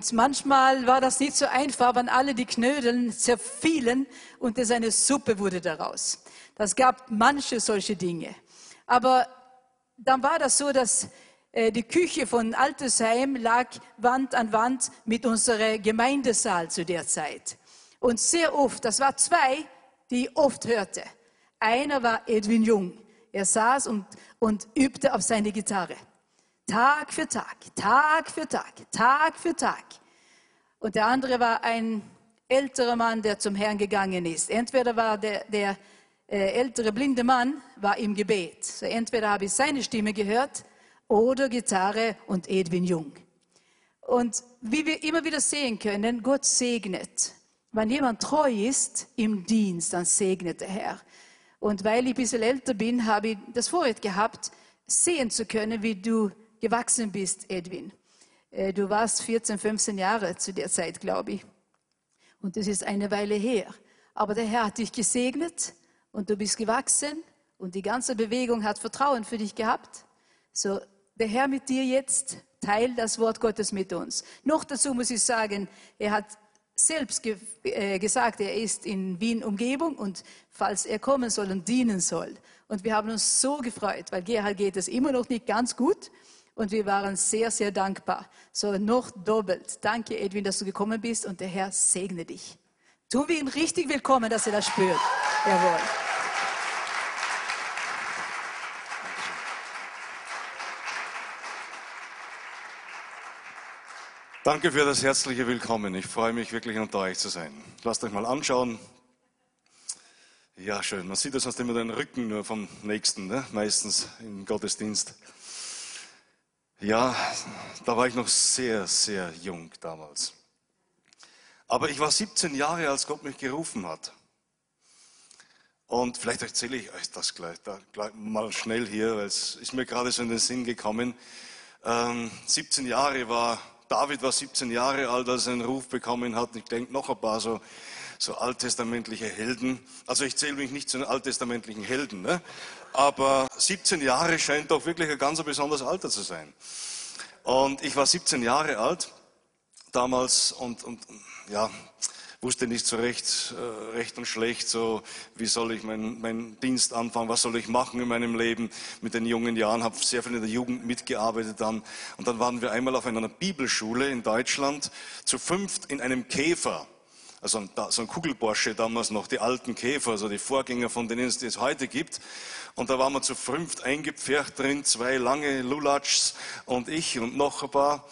Und manchmal war das nicht so einfach, wenn alle die Knödeln zerfielen und es eine Suppe wurde daraus. Das gab manche solche Dinge. Aber dann war das so, dass äh, die Küche von Altesheim lag Wand an Wand mit unserem Gemeindesaal zu der Zeit. Und sehr oft, das war zwei, die ich oft hörte. Einer war Edwin Jung. Er saß und, und übte auf seine Gitarre. Tag für Tag, Tag für Tag, Tag für Tag. Und der andere war ein älterer Mann, der zum Herrn gegangen ist. Entweder war der, der ältere blinde Mann war im Gebet. So entweder habe ich seine Stimme gehört oder Gitarre und Edwin Jung. Und wie wir immer wieder sehen können, Gott segnet. Wenn jemand treu ist im Dienst, dann segnet der Herr. Und weil ich ein bisschen älter bin, habe ich das Vorrecht gehabt, sehen zu können, wie du gewachsen bist, Edwin. Äh, du warst 14, 15 Jahre zu der Zeit, glaube ich. Und das ist eine Weile her. Aber der Herr hat dich gesegnet und du bist gewachsen und die ganze Bewegung hat Vertrauen für dich gehabt. So, der Herr mit dir jetzt teilt das Wort Gottes mit uns. Noch dazu muss ich sagen, er hat selbst ge äh, gesagt, er ist in Wien Umgebung und falls er kommen soll und dienen soll. Und wir haben uns so gefreut, weil Gerhard geht es immer noch nicht ganz gut. Und wir waren sehr, sehr dankbar. So noch doppelt. Danke, Edwin, dass du gekommen bist und der Herr segne dich. Tun wir ihn richtig willkommen, dass er das spürt. Jawohl. Danke für das herzliche Willkommen. Ich freue mich wirklich unter euch zu sein. Lasst euch mal anschauen. Ja, schön. Man sieht das sonst immer den Rücken nur vom Nächsten, ne? meistens im Gottesdienst. Ja, da war ich noch sehr, sehr jung damals. Aber ich war 17 Jahre, als Gott mich gerufen hat. Und vielleicht erzähle ich euch das gleich, da, gleich mal schnell hier, weil es ist mir gerade so in den Sinn gekommen. Ähm, 17 Jahre war, David war 17 Jahre alt, als er einen Ruf bekommen hat. Ich denke noch ein paar so, so alttestamentliche Helden. Also ich zähle mich nicht zu den alttestamentlichen Helden, ne? aber 17 Jahre scheint doch wirklich ein ganz besonderes Alter zu sein. Und ich war 17 Jahre alt damals und, und ja, wusste nicht so recht, äh, recht und schlecht, so wie soll ich meinen mein Dienst anfangen, was soll ich machen in meinem Leben mit den jungen Jahren, habe sehr viel in der Jugend mitgearbeitet dann. Und dann waren wir einmal auf einer Bibelschule in Deutschland, zu fünft in einem Käfer also so ein Kugelborsche damals noch, die alten Käfer, also die Vorgänger von denen es heute gibt. Und da waren wir zu fünft eingepfercht drin, zwei lange Lulatschs und ich und noch ein paar.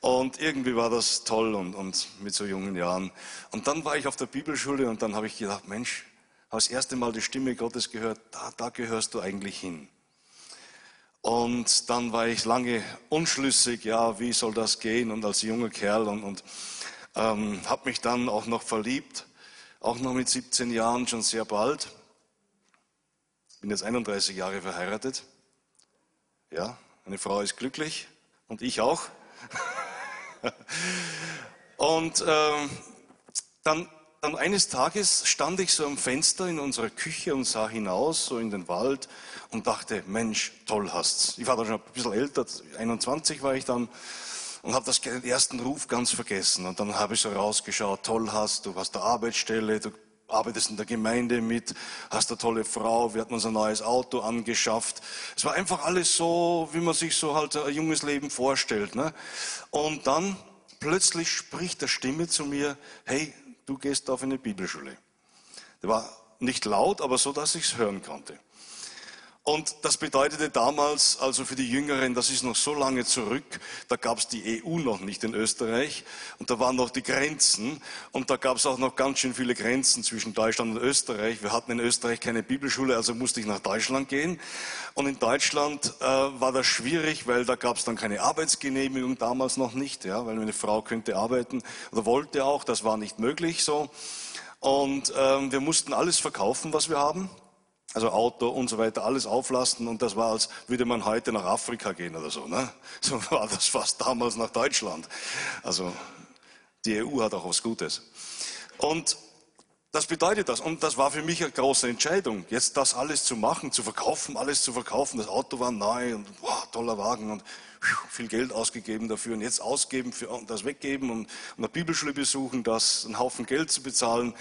Und irgendwie war das toll und, und mit so jungen Jahren. Und dann war ich auf der Bibelschule und dann habe ich gedacht, Mensch, habe das erste Mal die Stimme Gottes gehört, da, da gehörst du eigentlich hin. Und dann war ich lange unschlüssig, ja, wie soll das gehen? Und als junger Kerl und, und ähm, habe mich dann auch noch verliebt, auch noch mit 17 Jahren, schon sehr bald. Bin jetzt 31 Jahre verheiratet. Ja, meine Frau ist glücklich und ich auch. und ähm, dann, dann eines Tages stand ich so am Fenster in unserer Küche und sah hinaus, so in den Wald und dachte, Mensch, toll hast's. Ich war dann schon ein bisschen älter, 21 war ich dann und habe den ersten Ruf ganz vergessen. Und dann habe ich so rausgeschaut, toll hast du, hast eine Arbeitsstelle, du arbeitest in der Gemeinde mit, hast eine tolle Frau, wir hatten uns ein neues Auto angeschafft. Es war einfach alles so, wie man sich so halt ein junges Leben vorstellt. Ne? Und dann plötzlich spricht der Stimme zu mir, hey, du gehst auf eine Bibelschule. Der war nicht laut, aber so, dass ich es hören konnte. Und das bedeutete damals, also für die Jüngeren, das ist noch so lange zurück, da gab es die EU noch nicht in Österreich und da waren noch die Grenzen und da gab es auch noch ganz schön viele Grenzen zwischen Deutschland und Österreich. Wir hatten in Österreich keine Bibelschule, also musste ich nach Deutschland gehen. Und in Deutschland äh, war das schwierig, weil da gab es dann keine Arbeitsgenehmigung damals noch nicht, ja, weil meine Frau könnte arbeiten oder wollte auch, das war nicht möglich so. Und ähm, wir mussten alles verkaufen, was wir haben Also Auto und so weiter, alles auflasten und das war, als würde man heute nach Afrika gehen oder so. Ne? So war das fast damals nach Deutschland. Also die EU hat auch was Gutes. Und das bedeutet das. Und das war für mich eine große Entscheidung, jetzt das alles zu machen, zu verkaufen, alles zu verkaufen. Das Auto war neu und wow, toller Wagen und viel Geld ausgegeben dafür und jetzt ausgeben für das weggeben und, und eine Bibelschule besuchen, das einen Haufen Geld zu bezahlen.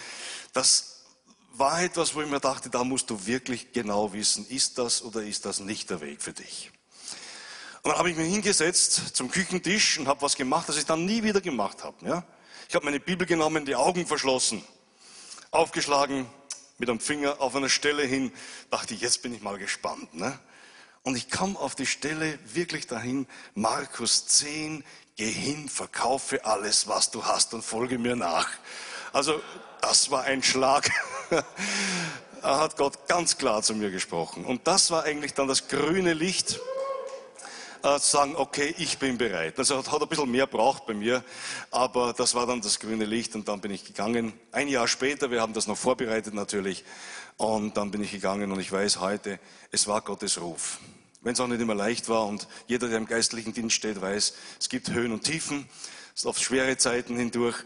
Das war etwas, wo ich mir dachte, da musst du wirklich genau wissen, ist das oder ist das nicht der Weg für dich. Und dann habe ich mich hingesetzt zum Küchentisch und habe was gemacht, das ich dann nie wieder gemacht habe. Ja? Ich habe meine Bibel genommen, die Augen verschlossen aufgeschlagen mit einem Finger auf einer Stelle hin, dachte ich, jetzt bin ich mal gespannt. Ne? Und ich kam auf die Stelle wirklich dahin, Markus 10, geh hin, verkaufe alles, was du hast und folge mir nach. Also das war ein Schlag. da hat Gott ganz klar zu mir gesprochen. Und das war eigentlich dann das grüne Licht, äh, sagen, okay, ich bin bereit. Das hat, hat ein bisschen mehr braucht bei mir, aber das war dann das grüne Licht und dann bin ich gegangen. Ein Jahr später, wir haben das noch vorbereitet natürlich, und dann bin ich gegangen und ich weiß heute, es war Gottes Ruf. Wenn es auch nicht immer leicht war und jeder, der im geistlichen Dienst steht, weiß, es gibt Höhen und Tiefen, es ist oft schwere Zeiten hindurch,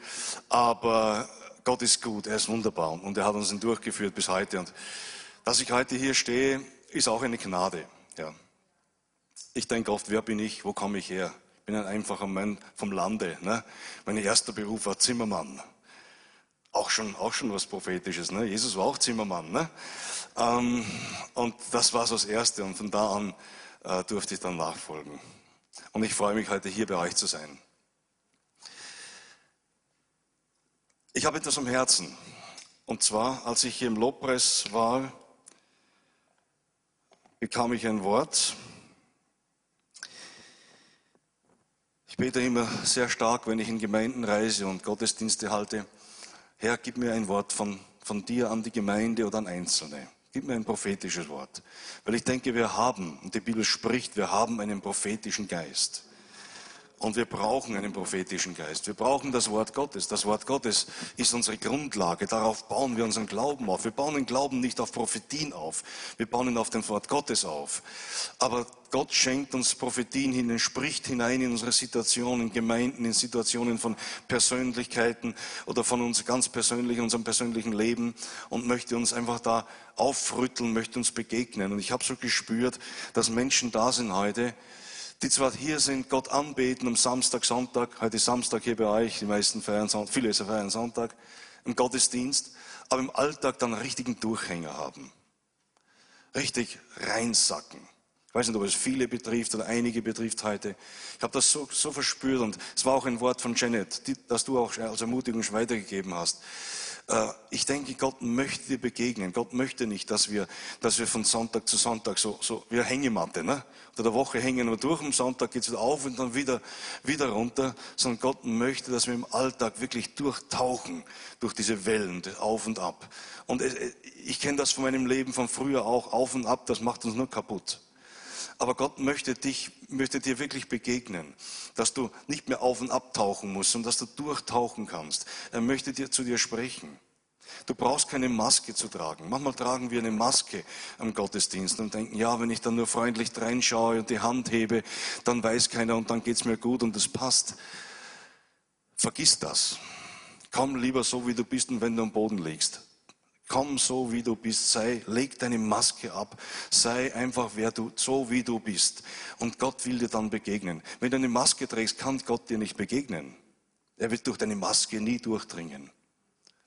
aber Gott ist gut, er ist wunderbar und er hat uns hindurchgeführt bis heute. Und dass ich heute hier stehe, ist auch eine Gnade. Ja. Ich denke oft, wer bin ich, wo komme ich her? Ich bin ein einfacher Mann vom Lande. Ne? Mein erster Beruf war Zimmermann. Auch schon, auch schon was Prophetisches. Ne? Jesus war auch Zimmermann. Ne? Ähm, und das war so das Erste. Und von da an äh, durfte ich dann nachfolgen. Und ich freue mich heute hier bei euch zu sein. Ich habe etwas am Herzen. Und zwar, als ich hier im Lobpreis war, bekam ich ein Wort. bete immer sehr stark, wenn ich in Gemeinden reise und Gottesdienste halte. Herr, gib mir ein Wort von, von dir an die Gemeinde oder an Einzelne. Gib mir ein prophetisches Wort. Weil ich denke, wir haben, und die Bibel spricht, wir haben einen prophetischen Geist. Und wir brauchen einen prophetischen Geist. Wir brauchen das Wort Gottes. Das Wort Gottes ist unsere Grundlage. Darauf bauen wir unseren Glauben auf. Wir bauen den Glauben nicht auf Prophetien auf. Wir bauen ihn auf den Wort Gottes auf. Aber Gott schenkt uns Prophetien hinein, spricht hinein in unsere Situationen, in Gemeinden, in Situationen von Persönlichkeiten oder von uns ganz persönlich, unserem persönlichen Leben und möchte uns einfach da aufrütteln, möchte uns begegnen. Und ich habe so gespürt, dass Menschen da sind heute, die zwar hier sind, Gott anbeten am Samstag, Sonntag, heute Samstag hier bei euch, die meisten feiern Sonntag, viele feiern Sonntag, im Gottesdienst, aber im Alltag dann richtigen Durchhänger haben. Richtig reinsacken. Ich weiß nicht, ob es viele betrifft oder einige betrifft heute. Ich habe das so, so verspürt und es war auch ein Wort von Janet, die, das du auch als Ermutigung weitergegeben hast. Äh, ich denke, Gott möchte dir begegnen. Gott möchte nicht, dass wir, dass wir von Sonntag zu Sonntag so, so wie eine Hängematte, ne? Unter der Woche hängen wir durch, am Sonntag geht es wieder auf und dann wieder, wieder runter, sondern Gott möchte, dass wir im Alltag wirklich durchtauchen durch diese Wellen, auf und ab. Und ich kenne das von meinem Leben von früher auch, auf und ab, das macht uns nur kaputt. Aber Gott möchte dich, möchte dir wirklich begegnen, dass du nicht mehr auf und abtauchen musst, sondern dass du durchtauchen kannst. Er möchte dir zu dir sprechen. Du brauchst keine Maske zu tragen. Manchmal tragen wir eine Maske am Gottesdienst und denken, ja, wenn ich dann nur freundlich reinschaue und die Hand hebe, dann weiß keiner und dann geht's mir gut und es passt. Vergiss das. Komm lieber so, wie du bist und wenn du am Boden liegst. Komm so, wie du bist. Sei, leg deine Maske ab. Sei einfach, wer du, so wie du bist. Und Gott will dir dann begegnen. Wenn du eine Maske trägst, kann Gott dir nicht begegnen. Er wird durch deine Maske nie durchdringen.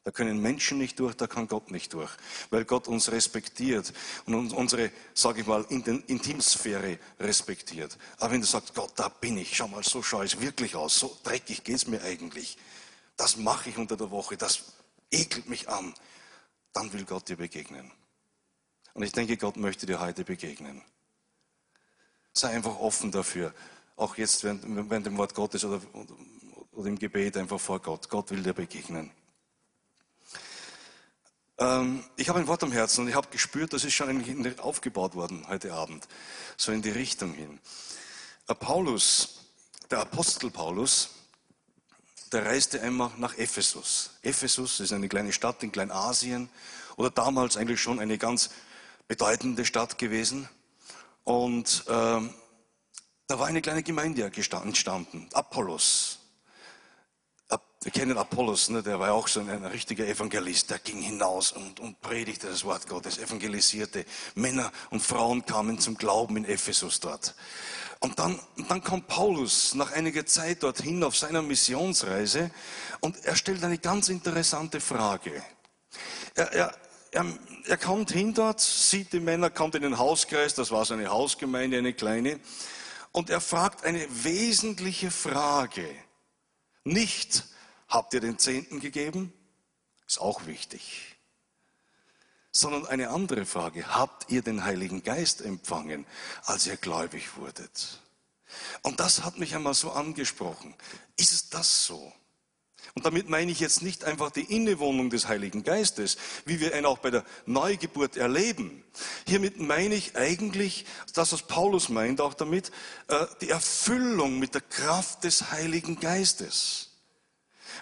Da können Menschen nicht durch, da kann Gott nicht durch, weil Gott uns respektiert und unsere, sage ich mal, Intimsphäre respektiert. Aber wenn du sagst, Gott, da bin ich, schau mal, so schaue ich wirklich aus, so dreckig geht's mir eigentlich. Das mache ich unter der Woche, das ekelt mich an dann will Gott dir begegnen. Und ich denke, Gott möchte dir heute begegnen. Sei einfach offen dafür. Auch jetzt während, während dem Wort Gottes oder, oder, im Gebet einfach vor Gott. Gott will dir begegnen. Ähm, ich habe ein Wort am Herzen und ich habe gespürt, das ist schon aufgebaut worden heute Abend. So in die Richtung hin. Äh, Paulus, der Apostel Paulus, der reiste einmal nach Ephesus. Ephesus ist eine kleine Stadt in Kleinasien oder damals eigentlich schon eine ganz bedeutende Stadt gewesen. Und äh, da war eine kleine Gemeinde entstanden, Apollos. Wir kennen Apollos, ne? der war auch so ein, ein richtiger Evangelist. Der ging hinaus und, und, predigte das Wort Gottes, evangelisierte. Männer und Frauen kamen zum Glauben in Ephesus dort. Und dann, dann kommt Paulus nach einiger Zeit dorthin auf seiner Missionsreise und er stellt eine ganz interessante Frage. Er, er, er, er kommt hin dort, sieht die Männer, kommt in den Hauskreis, das war seine Hausgemeinde, eine kleine, und er fragt eine wesentliche Frage. Nicht, habt ihr den Zehnten gegeben? Ist auch wichtig. Sondern eine andere Frage, habt ihr den Heiligen Geist empfangen, als ihr gläubig wurdet? Und das hat mich einmal so angesprochen. Ist das so? Und damit meine ich jetzt nicht einfach die Innewohnung des Heiligen Geistes, wie wir ihn auch bei der Neugeburt erleben. Hiermit meine ich eigentlich das, was Paulus meint, auch damit, äh, die Erfüllung mit der Kraft des Heiligen Geistes.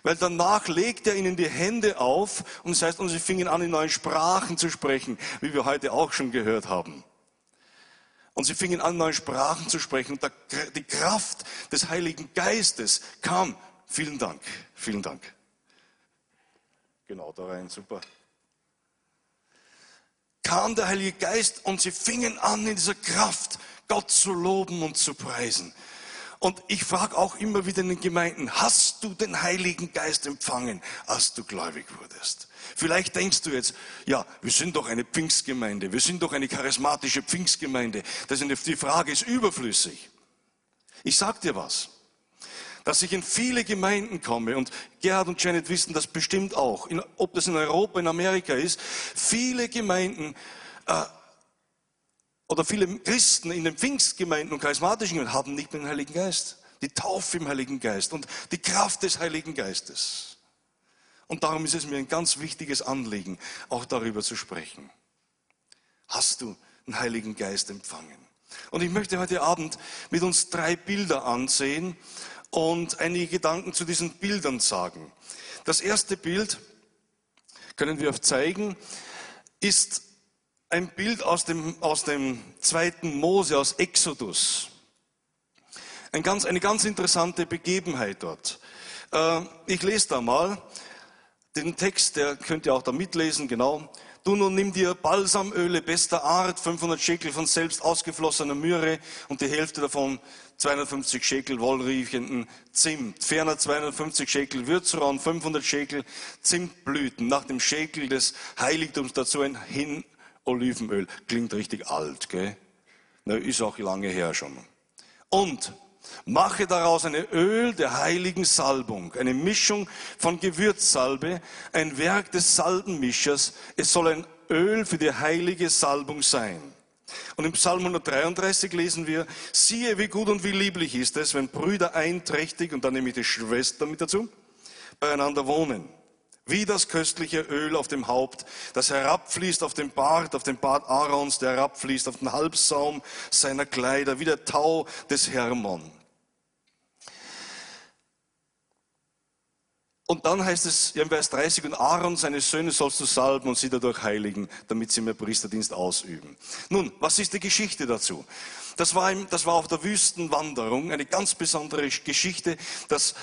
Weil danach legt er ihnen die Hände auf und das heißt, und sie fingen an, in neuen Sprachen zu sprechen, wie wir heute auch schon gehört haben. Und sie fingen an, in neuen Sprachen zu sprechen und die Kraft des Heiligen Geistes kam Vielen Dank, vielen Dank. Genau da rein, super. Kam der Heilige Geist und sie fingen an, in dieser Kraft Gott zu loben und zu preisen. Und ich frage auch immer wieder in den Gemeinden, hast du den Heiligen Geist empfangen, als du gläubig wurdest? Vielleicht denkst du jetzt, ja, wir sind doch eine Pfingstgemeinde, wir sind doch eine charismatische Pfingstgemeinde. Das ist die Frage ist überflüssig. Ich sag dir was dass ich in viele Gemeinden komme und Gerhard und Janet wissen das bestimmt auch, in, ob das in Europa, in Amerika ist, viele Gemeinden äh, oder viele Christen in den Pfingstgemeinden und charismatischen haben nicht mehr den Heiligen Geist. Die Taufe im Heiligen Geist und die Kraft des Heiligen Geistes. Und darum ist es mir ein ganz wichtiges Anliegen, auch darüber zu sprechen. Hast du den Heiligen Geist empfangen? Und ich möchte heute Abend mit uns drei Bilder ansehen und einige Gedanken zu diesen Bildern sagen. Das erste Bild können wir zeigen, ist ein Bild aus dem, aus dem zweiten Mose, aus Exodus. Ein ganz, eine ganz interessante Begebenheit dort. Äh, ich lese da mal den Text, der könnt ihr auch da mitlesen, genau. Du nun nimm dir Balsamöle bester Art, 500 Schekel von selbst ausgeflossener Myrrhe und die Hälfte davon 250 Schekel wollriechenden Zimt, ferner 250 Schekel Würzraum, 500 Schekel Zimtblüten, nach dem Schekel des Heiligtums dazu ein Hin Olivenöl. Klingt richtig alt, gell? Na, ist auch lange her schon. Und mache daraus ein Öl der heiligen Salbung, eine Mischung von Gewürzsalbe, ein Werk des Salbenmischers. Es soll ein Öl für die heilige Salbung sein. Und im Psalm 133 lesen wir, siehe, wie gut und wie lieblich ist es, wenn Brüder einträchtig, und dann nehme ich die Schwester mit dazu, beieinander wohnen. Wie das köstliche Öl auf dem Haupt, das herabfließt auf den Bart, auf den Bart Aarons, der herabfließt auf den Halbsaum seiner Kleider, wie der Tau des Hermon. Und dann heißt es im Vers 30, und Aaron, seine Söhne sollst du salben und sie dadurch heiligen, damit sie mehr Priesterdienst ausüben. Nun, was ist die Geschichte dazu? Das war, im, das war auf der Wüstenwanderung eine ganz besondere Geschichte. Das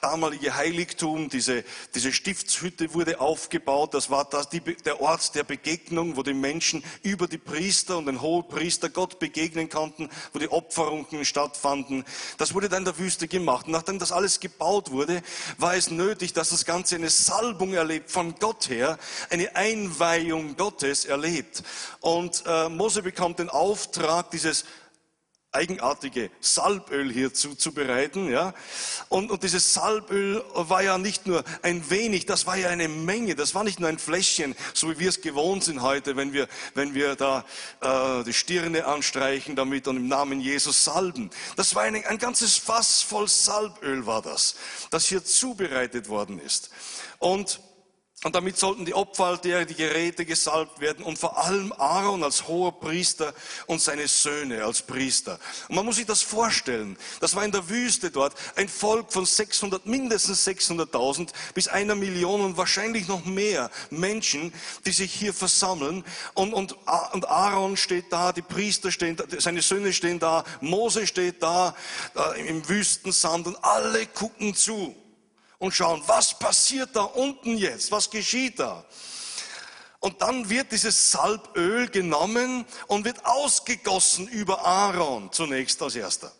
damalige Heiligtum, diese, diese Stiftshütte wurde aufgebaut. Das war das, die, der Ort der Begegnung, wo die Menschen über die Priester und den Hohepriester Gott begegnen konnten, wo die Opferungen stattfanden. Das wurde dann in der Wüste gemacht. Nachdem das alles gebaut wurde, war es nötig, dass das Ganze eine Salbung erlebt von Gott her, eine Einweihung Gottes erlebt. Und äh, Mose bekommt den Auftrag, dieses eigenartige Salböl hier zuzubereiten. Ja? Und, und dieses Salböl war ja nicht nur ein wenig, das war ja eine Menge. Das war nicht nur ein Fläschchen, so wie wir es gewohnt sind heute, wenn wir, wenn wir da äh, die Stirne anstreichen damit und im Namen Jesus salben. Das war ein, ein ganzes Fass voll Salböl war das, das hier zubereitet worden ist. Und Und damit sollten die Opferaltäre, die Geräte gesalbt werden und vor allem Aaron als hoher Priester und seine Söhne als Priester. Und man muss sich das vorstellen. Das war in der Wüste dort ein Volk von 600, mindestens 600.000 bis einer Million und wahrscheinlich noch mehr Menschen, die sich hier versammeln. Und, und, und Aaron steht da, die Priester stehen da, seine Söhne stehen da, Mose steht da, da im Wüstensand und alle gucken zu und schauen, was passiert da unten jetzt? Was geschieht da? Und dann wird dieses Salböl genommen und wird ausgegossen über Aaron zunächst als erster.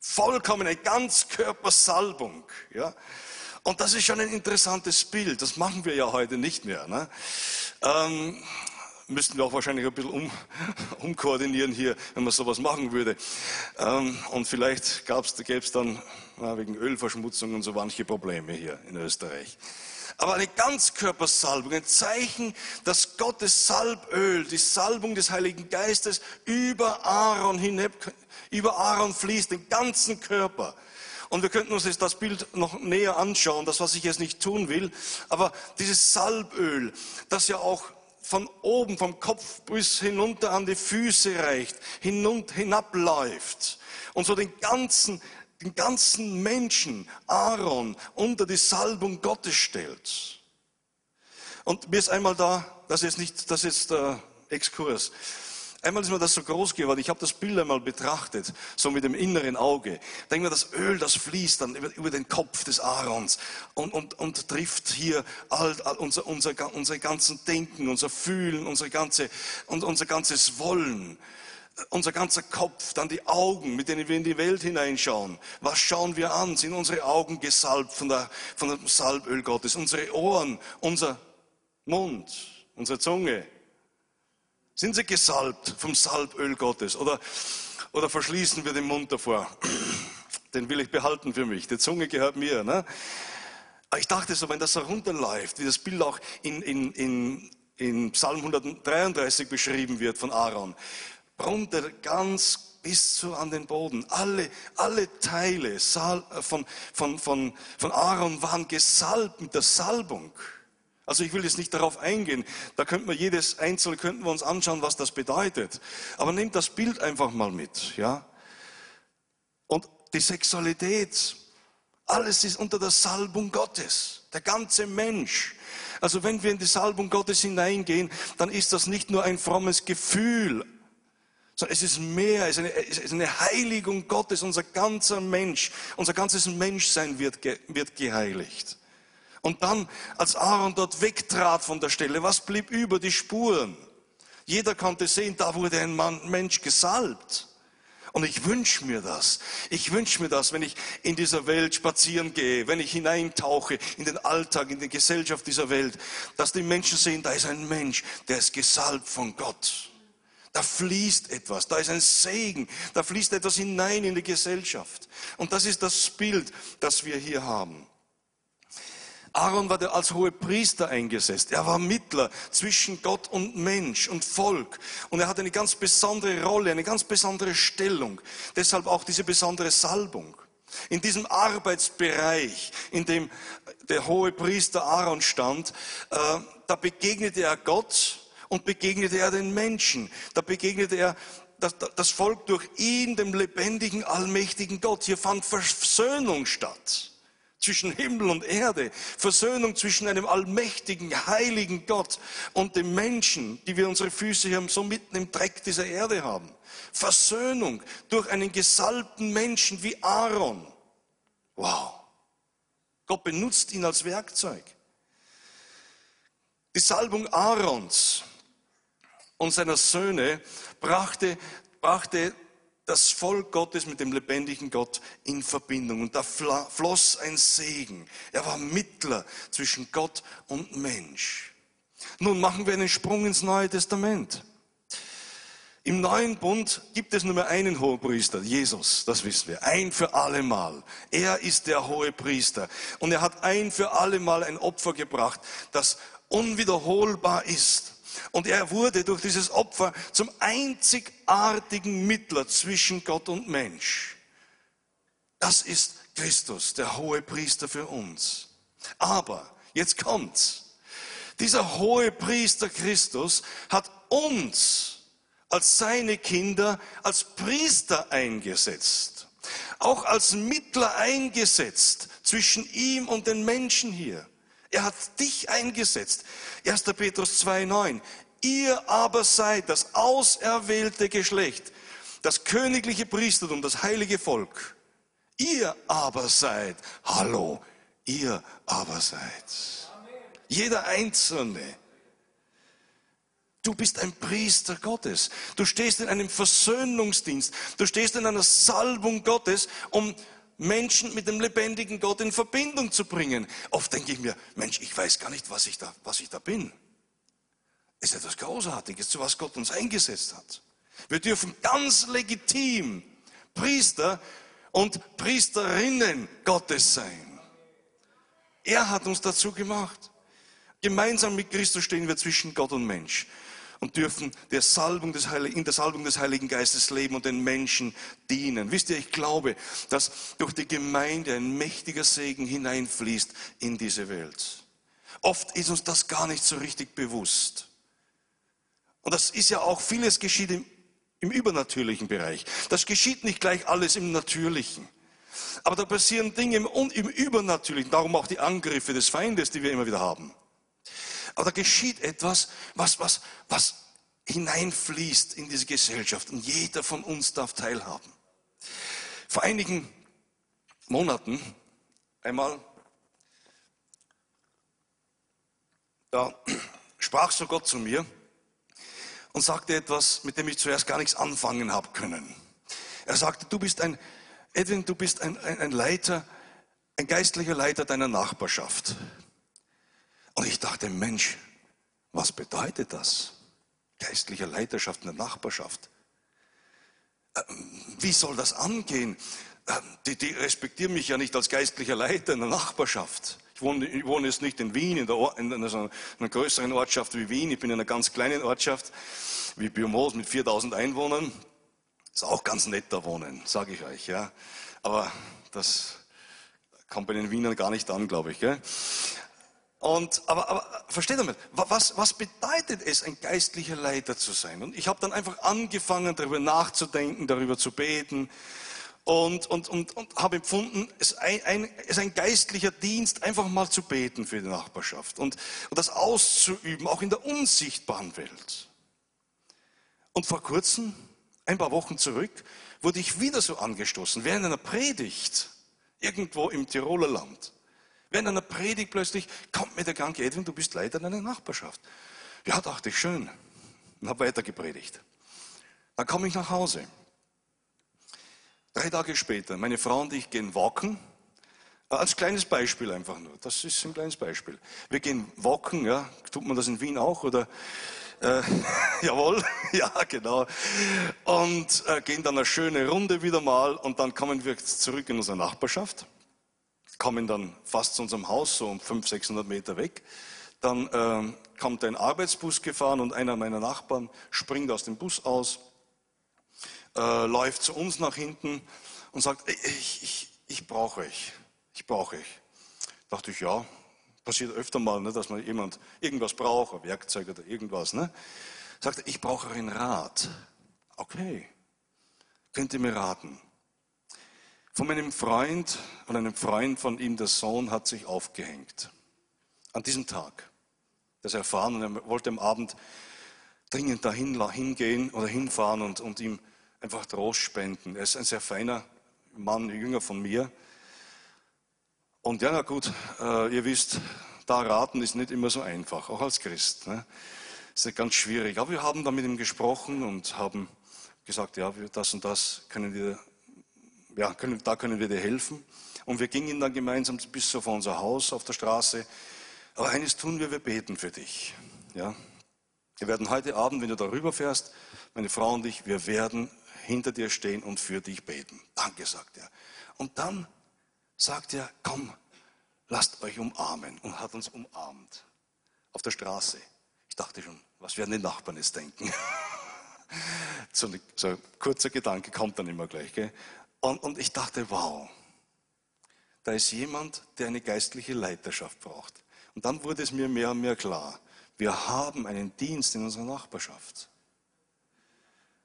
Vollkommene Ganzkörpersalbung. Ja? Und das ist schon ein interessantes Bild. Das machen wir ja heute nicht mehr. Ne? Ähm, müssten wir auch wahrscheinlich ein bisschen um, umkoordinieren hier, wenn man sowas machen würde. Ähm, und vielleicht gäbe es dann wegen Ölverschmutzung und so manche Probleme hier in Österreich. Aber eine Ganzkörpersalbung, ein Zeichen, dass Gottes Salböl, die Salbung des Heiligen Geistes über Aaron hinab, über Aaron fließt, den ganzen Körper. Und wir könnten uns jetzt das Bild noch näher anschauen, das was ich jetzt nicht tun will. Aber dieses Salböl, das ja auch von oben, vom Kopf bis hinunter an die Füße reicht, hinunter, hinabläuft und so den ganzen, den ganzen Menschen, Aaron, unter die Salbung Gottes stellt. Und mir ist einmal da, das ist nicht, das ist der Exkurs. Einmal ist mir das so groß geworden, ich habe das Bild einmal betrachtet, so mit dem inneren Auge. Denk mir, das Öl, das fließt dann über, über den Kopf des Aarons und, und, und trifft hier all, all unser, unser, unser ganzen Denken, unser Fühlen, unser, ganze, und unser ganzes Wollen unser ganzer Kopf, dann die Augen, mit denen wir in die Welt hineinschauen. Was schauen wir an? Sind unsere Augen gesalbt von, der, von dem Salböl Gottes? Unsere Ohren, unser Mund, unsere Zunge, sind sie gesalbt vom Salböl Gottes? Oder, oder verschließen wir den Mund davor? Den will ich behalten für mich. Die Zunge gehört mir. Ne? Aber ich dachte so, wenn das so runterläuft, wie das Bild auch in, in, in, in Psalm 133 beschrieben wird von Aaron, runter ganz bis zu an den Boden. Alle, alle Teile von, von, von, von Aaron waren gesalbt mit der Salbung. Also ich will jetzt nicht darauf eingehen. Da könnten wir jedes Einzelne könnten wir uns anschauen, was das bedeutet. Aber nehmt das Bild einfach mal mit, ja. Und die Sexualität, alles ist unter der Salbung Gottes. Der ganze Mensch. Also wenn wir in die Salbung Gottes hineingehen, dann ist das nicht nur ein frommes Gefühl, sondern es ist mehr, es ist eine, es ist eine Heiligung Gottes. Unser ganzer Mensch, unser ganzes Menschsein wird, wird geheiligt. Und dann, als Aaron dort wegtrat von der Stelle, was blieb über? Die Spuren. Jeder konnte sehen, da wurde ein Mann, Mensch gesalbt. Und ich wünsche mir das. Ich wünsche mir das, wenn ich in dieser Welt spazieren gehe, wenn ich hineintauche in den Alltag, in die Gesellschaft dieser Welt, dass die Menschen sehen, da ist ein Mensch, der ist gesalbt von Gott. Da fließt etwas, da ist ein Segen, da fließt etwas hinein in die Gesellschaft. Und das ist das Bild, das wir hier haben. Aaron war als hohe Priester eingesetzt. Er war Mittler zwischen Gott und Mensch und Volk. Und er hatte eine ganz besondere Rolle, eine ganz besondere Stellung. Deshalb auch diese besondere Salbung. In diesem Arbeitsbereich, in dem der hohe Priester Aaron stand, äh, da begegnete er Gott und begegnete er den Menschen. Da begegnete er das Volk durch ihn, dem lebendigen, allmächtigen Gott. Hier fand Versöhnung statt zwischen Himmel und Erde, Versöhnung zwischen einem allmächtigen, heiligen Gott und dem Menschen, die wir unsere Füße hier so mitten im Dreck dieser Erde haben. Versöhnung durch einen gesalbten Menschen wie Aaron. Wow. Gott benutzt ihn als Werkzeug. Die Salbung Aarons und seiner Söhne brachte, brachte das Volk Gottes mit dem lebendigen Gott in Verbindung. Und da floss ein Segen. Er war Mittler zwischen Gott und Mensch. Nun machen wir einen Sprung ins Neue Testament. Im neuen Bund gibt es nur mehr einen Hohepriester, Jesus, das wissen wir, ein für alle Mal. Er ist der Hohepriester und er hat ein für alle Mal ein Opfer gebracht, das unwiederholbar ist. Und er wurde durch dieses Opfer zum einzigartigen Mittler zwischen Gott und Mensch. Das ist Christus, der hohe Priester für uns. Aber, jetzt kommt's. Dieser hohe Priester Christus hat uns als seine Kinder als Priester eingesetzt, auch als Mittler eingesetzt zwischen ihm und den Menschen hier. Er hat dich eingesetzt. 1. Petrus 2,9. Ihr aber seid das auserwählte Geschlecht, das königliche Priestertum, das heilige Volk. Ihr aber seid, hallo, ihr aber seid. Jeder Einzelne. Du bist ein Priester Gottes. Du stehst in einem Versöhnungsdienst. Du stehst in einer Salbung Gottes, um Menschen mit dem lebendigen Gott in Verbindung zu bringen. Oft denke ich mir, Mensch, ich weiß gar nicht, was ich da, was ich da bin. Ist etwas Großartiges, zu was Gott uns eingesetzt hat. Wir dürfen ganz legitim Priester und Priesterinnen Gottes sein. Er hat uns dazu gemacht. Gemeinsam mit Christus stehen wir zwischen Gott und Mensch und dürfen der Salbung des Heiligen, in der Salbung des Heiligen Geistes leben und den Menschen dienen. Wisst ihr, ich glaube, dass durch die Gemeinde ein mächtiger Segen hineinfließt in diese Welt. Oft ist uns das gar nicht so richtig bewusst. Und das ist ja auch, vieles geschieht im, im übernatürlichen Bereich. Das geschieht nicht gleich alles im Natürlichen. Aber da passieren Dinge im, im Übernatürlichen, darum auch die Angriffe des Feindes, die wir immer wieder haben. Aber da geschieht etwas, was, was, was hineinfließt in diese Gesellschaft und jeder von uns darf teilhaben. Vor einigen Monaten einmal, da sprach so Gott zu mir und sagte etwas, mit dem ich zuerst gar nichts anfangen habe können. Er sagte, du bist ein, Edwin, du bist ein, ein, ein Leiter, ein geistlicher Leiter deiner Nachbarschaft. Und ich dachte, Mensch, was bedeutet das? Geistliche Leiterschaft in der Nachbarschaft. Ähm, wie soll das angehen? Ähm, die, die respektieren mich ja nicht als geistlicher Leiter in der Nachbarschaft. Ich wohne, ich wohne jetzt nicht in Wien, in, der, in einer, so einer größeren Ortschaft wie Wien. Ich bin in einer ganz kleinen Ortschaft wie Biomos mit 4000 Einwohnern. Ist auch ganz nett da wohnen, sage ich euch. Ja. Aber das kommt bei den Wienern gar nicht an, glaube ich. Gell? Und, aber, aber versteht mal, was, was bedeutet es, ein geistlicher Leiter zu sein? Und ich habe dann einfach angefangen, darüber nachzudenken, darüber zu beten und, und, und, und habe empfunden, es ist ein, ein, es ist ein geistlicher Dienst, einfach mal zu beten für die Nachbarschaft und, und das auszuüben, auch in der unsichtbaren Welt. Und vor kurzem, ein paar Wochen zurück, wurde ich wieder so angestoßen, während einer Predigt, irgendwo im Tiroler Land. Während einer Predigt plötzlich kommt mir der Gedanke, Edwin, du bist Leiter deiner Nachbarschaft. Ja, dachte ich, schön. Und habe weiter gepredigt. Dann komme ich nach Hause. Drei Tage später, meine Frau und ich gehen walken. Äh, als kleines Beispiel einfach nur. Das ist ein kleines Beispiel. Wir gehen walken, ja. Tut man das in Wien auch? Oder äh, jawohl, ja, genau. Und äh, gehen dann eine schöne Runde wieder mal und dann kommen wir zurück in unsere Nachbarschaft kommen dann fast zu unserem Haus, so um 500, 600 Meter weg. Dann ähm, kommt ein Arbeitsbus gefahren und einer meiner Nachbarn springt aus dem Bus aus, äh, läuft zu uns nach hinten und sagt, ich, ich, ich brauche euch, ich brauche euch. Dachte ich, ja, passiert öfter mal, ne, dass man jemand irgendwas braucht, ein Werkzeug oder irgendwas. Ne? Sagt ich brauche einen Rat. Okay, könnt ihr mir raten? Von meinem Freund und einem Freund von ihm, der Sohn, hat sich aufgehängt. An diesem Tag. Das erfahren und er wollte am Abend dringend dahin hingehen oder hinfahren und, und ihm einfach Trost spenden. Er ist ein sehr feiner Mann, jünger von mir. Und ja, na gut, äh, ihr wisst, da raten ist nicht immer so einfach, auch als Christ. Ne? Ist ja ganz schwierig. Aber wir haben dann mit ihm gesprochen und haben gesagt, ja, das und das können wir ja, können, da können wir dir helfen. Und wir gingen dann gemeinsam bis vor unser Haus auf der Straße. Aber eines tun wir, wir beten für dich. Ja? Wir werden heute Abend, wenn du darüber fährst, meine Frau und ich, wir werden hinter dir stehen und für dich beten. Danke, sagt er. Und dann sagt er, komm, lasst euch umarmen und hat uns umarmt auf der Straße. Ich dachte schon, was werden die Nachbarn jetzt denken? so, ein, so kurzer Gedanke kommt dann immer gleich. Gell? Und, und ich dachte, wow, da ist jemand, der eine geistliche Leiterschaft braucht. Und dann wurde es mir mehr und mehr klar. Wir haben einen Dienst in unserer Nachbarschaft.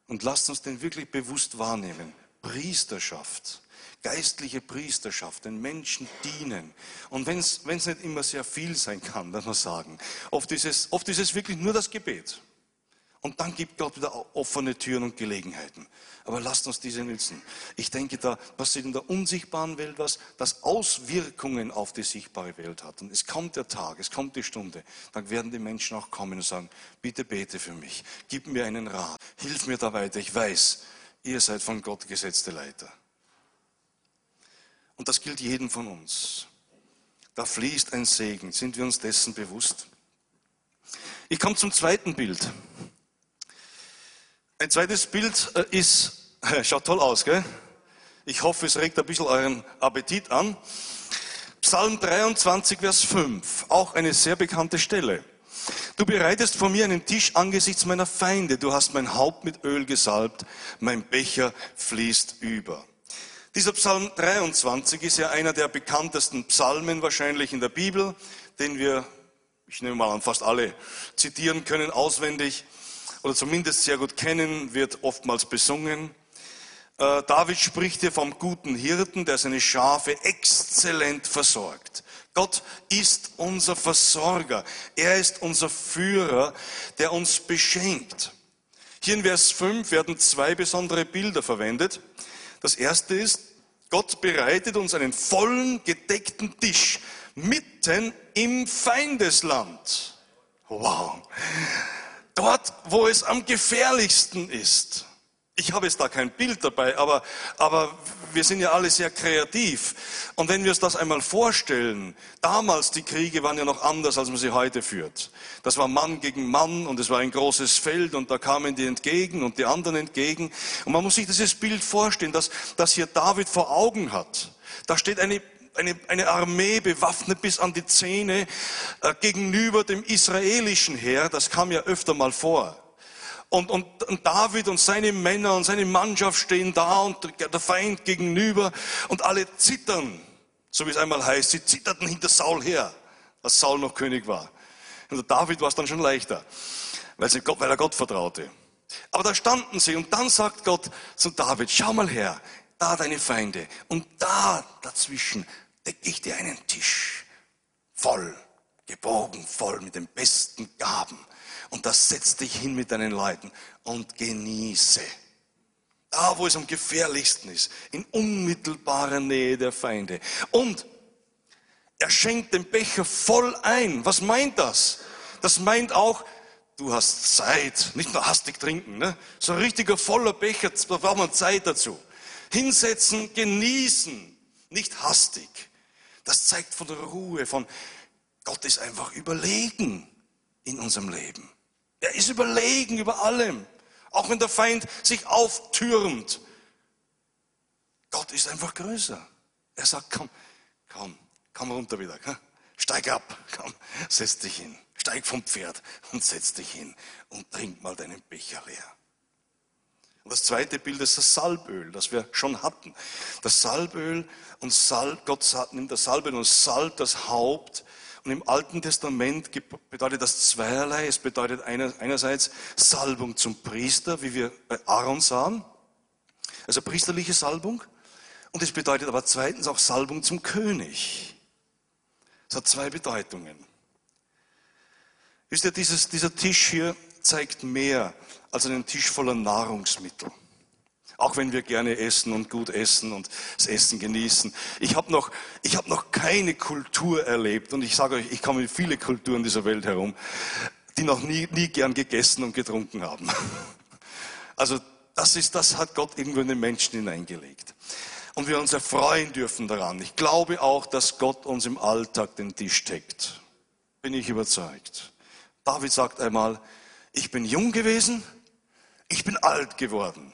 Und lasst uns den wirklich bewusst wahrnehmen. Priesterschaft, geistliche Priesterschaft, den Menschen dienen. Und wenn es nicht immer sehr viel sein kann, muss man sagen, oft ist, es, oft ist es wirklich nur das Gebet. Und dann gibt Gott wieder offene Türen und Gelegenheiten. Aber lasst uns diese nützen. Ich denke, da passiert in der unsichtbaren Welt was, das Auswirkungen auf die sichtbare Welt hat. Und es kommt der Tag, es kommt die Stunde. Dann werden die Menschen auch kommen und sagen, bitte bete für mich, gib mir einen Rat, hilf mir da weiter. Ich weiß, ihr seid von Gott gesetzte Leiter. Und das gilt jedem von uns. Da fließt ein Segen. Sind wir uns dessen bewusst? Ich komme zum zweiten Bild. Ein zweites Bild äh, ist, schaut toll aus, gell? Ich hoffe, es regt ein bisschen euren Appetit an. Psalm 23, Vers 5, auch eine sehr bekannte Stelle. Du bereitest vor mir einen Tisch angesichts meiner Feinde. Du hast mein Haupt mit Öl gesalbt. Mein Becher fließt über. Dieser Psalm 23 ist ja einer der bekanntesten Psalmen wahrscheinlich in der Bibel, den wir, ich nehme mal an, fast alle zitieren können auswendig oder zumindest sehr gut kennen, wird oftmals besungen. Äh, David spricht hier vom guten Hirten, der seine Schafe exzellent versorgt. Gott ist unser Versorger. Er ist unser Führer, der uns beschenkt. Hier in Vers 5 werden zwei besondere Bilder verwendet. Das erste ist, Gott bereitet uns einen vollen, gedeckten Tisch mitten im Feindesland. Wow dort, wo es am gefährlichsten ist. Ich habe jetzt da kein Bild dabei, aber, aber wir sind ja alle sehr kreativ. Und wenn wir uns das einmal vorstellen, damals die Kriege waren ja noch anders, als man sie heute führt. Das war Mann gegen Mann und es war ein großes Feld und da kamen die entgegen und die anderen entgegen. Und man muss sich dieses Bild vorstellen, dass, dass hier David vor Augen hat. Da steht eine eine, eine Armee bewaffnet bis an die Zähne äh, gegenüber dem israelischen Heer. Das kam ja öfter mal vor. Und, und, und David und seine Männer und seine Mannschaft stehen da und der Feind gegenüber und alle zittern, so wie es einmal heißt. Sie zitterten hinter Saul her, als Saul noch König war. Und David war es dann schon leichter, weil, sie Gott, weil er Gott vertraute. Aber da standen sie und dann sagt Gott zu David, schau mal her, da deine Feinde und da dazwischen decke ich dir einen Tisch voll, gebogen voll mit den besten Gaben. Und das setzt dich hin mit deinen Leuten und genieße. Da, wo es am gefährlichsten ist, in unmittelbarer Nähe der Feinde. Und er schenkt den Becher voll ein. Was meint das? Das meint auch, du hast Zeit, nicht nur hastig trinken, ne? so ein richtiger voller Becher, da braucht man Zeit dazu. Hinsetzen, genießen, nicht hastig. Das zeigt von der Ruhe, von Gott ist einfach überlegen in unserem Leben. Er ist überlegen über allem. Auch wenn der Feind sich auftürmt. Gott ist einfach größer. Er sagt, komm, komm, komm runter wieder. Steig ab, komm, setz dich hin. Steig vom Pferd und setz dich hin und trink mal deinen Becher leer. Und das zweite Bild ist das Salböl, das wir schon hatten. Das Salböl und Salb, Gott nimmt das Salböl und salbt das Haupt. Und im Alten Testament bedeutet das zweierlei. Es bedeutet einerseits Salbung zum Priester, wie wir bei Aaron sahen, also priesterliche Salbung. Und es bedeutet aber zweitens auch Salbung zum König. Es hat zwei Bedeutungen. Wisst ihr, dieses, dieser Tisch hier zeigt mehr als einen Tisch voller Nahrungsmittel. Auch wenn wir gerne essen und gut essen und das Essen genießen. Ich habe noch, hab noch keine Kultur erlebt und ich sage euch, ich komme in viele Kulturen dieser Welt herum, die noch nie, nie gern gegessen und getrunken haben. Also das, ist, das hat Gott irgendwo in den Menschen hineingelegt. Und wir uns erfreuen dürfen daran. Ich glaube auch, dass Gott uns im Alltag den Tisch deckt. Bin ich überzeugt. David sagt einmal, ich bin jung gewesen, ich bin alt geworden.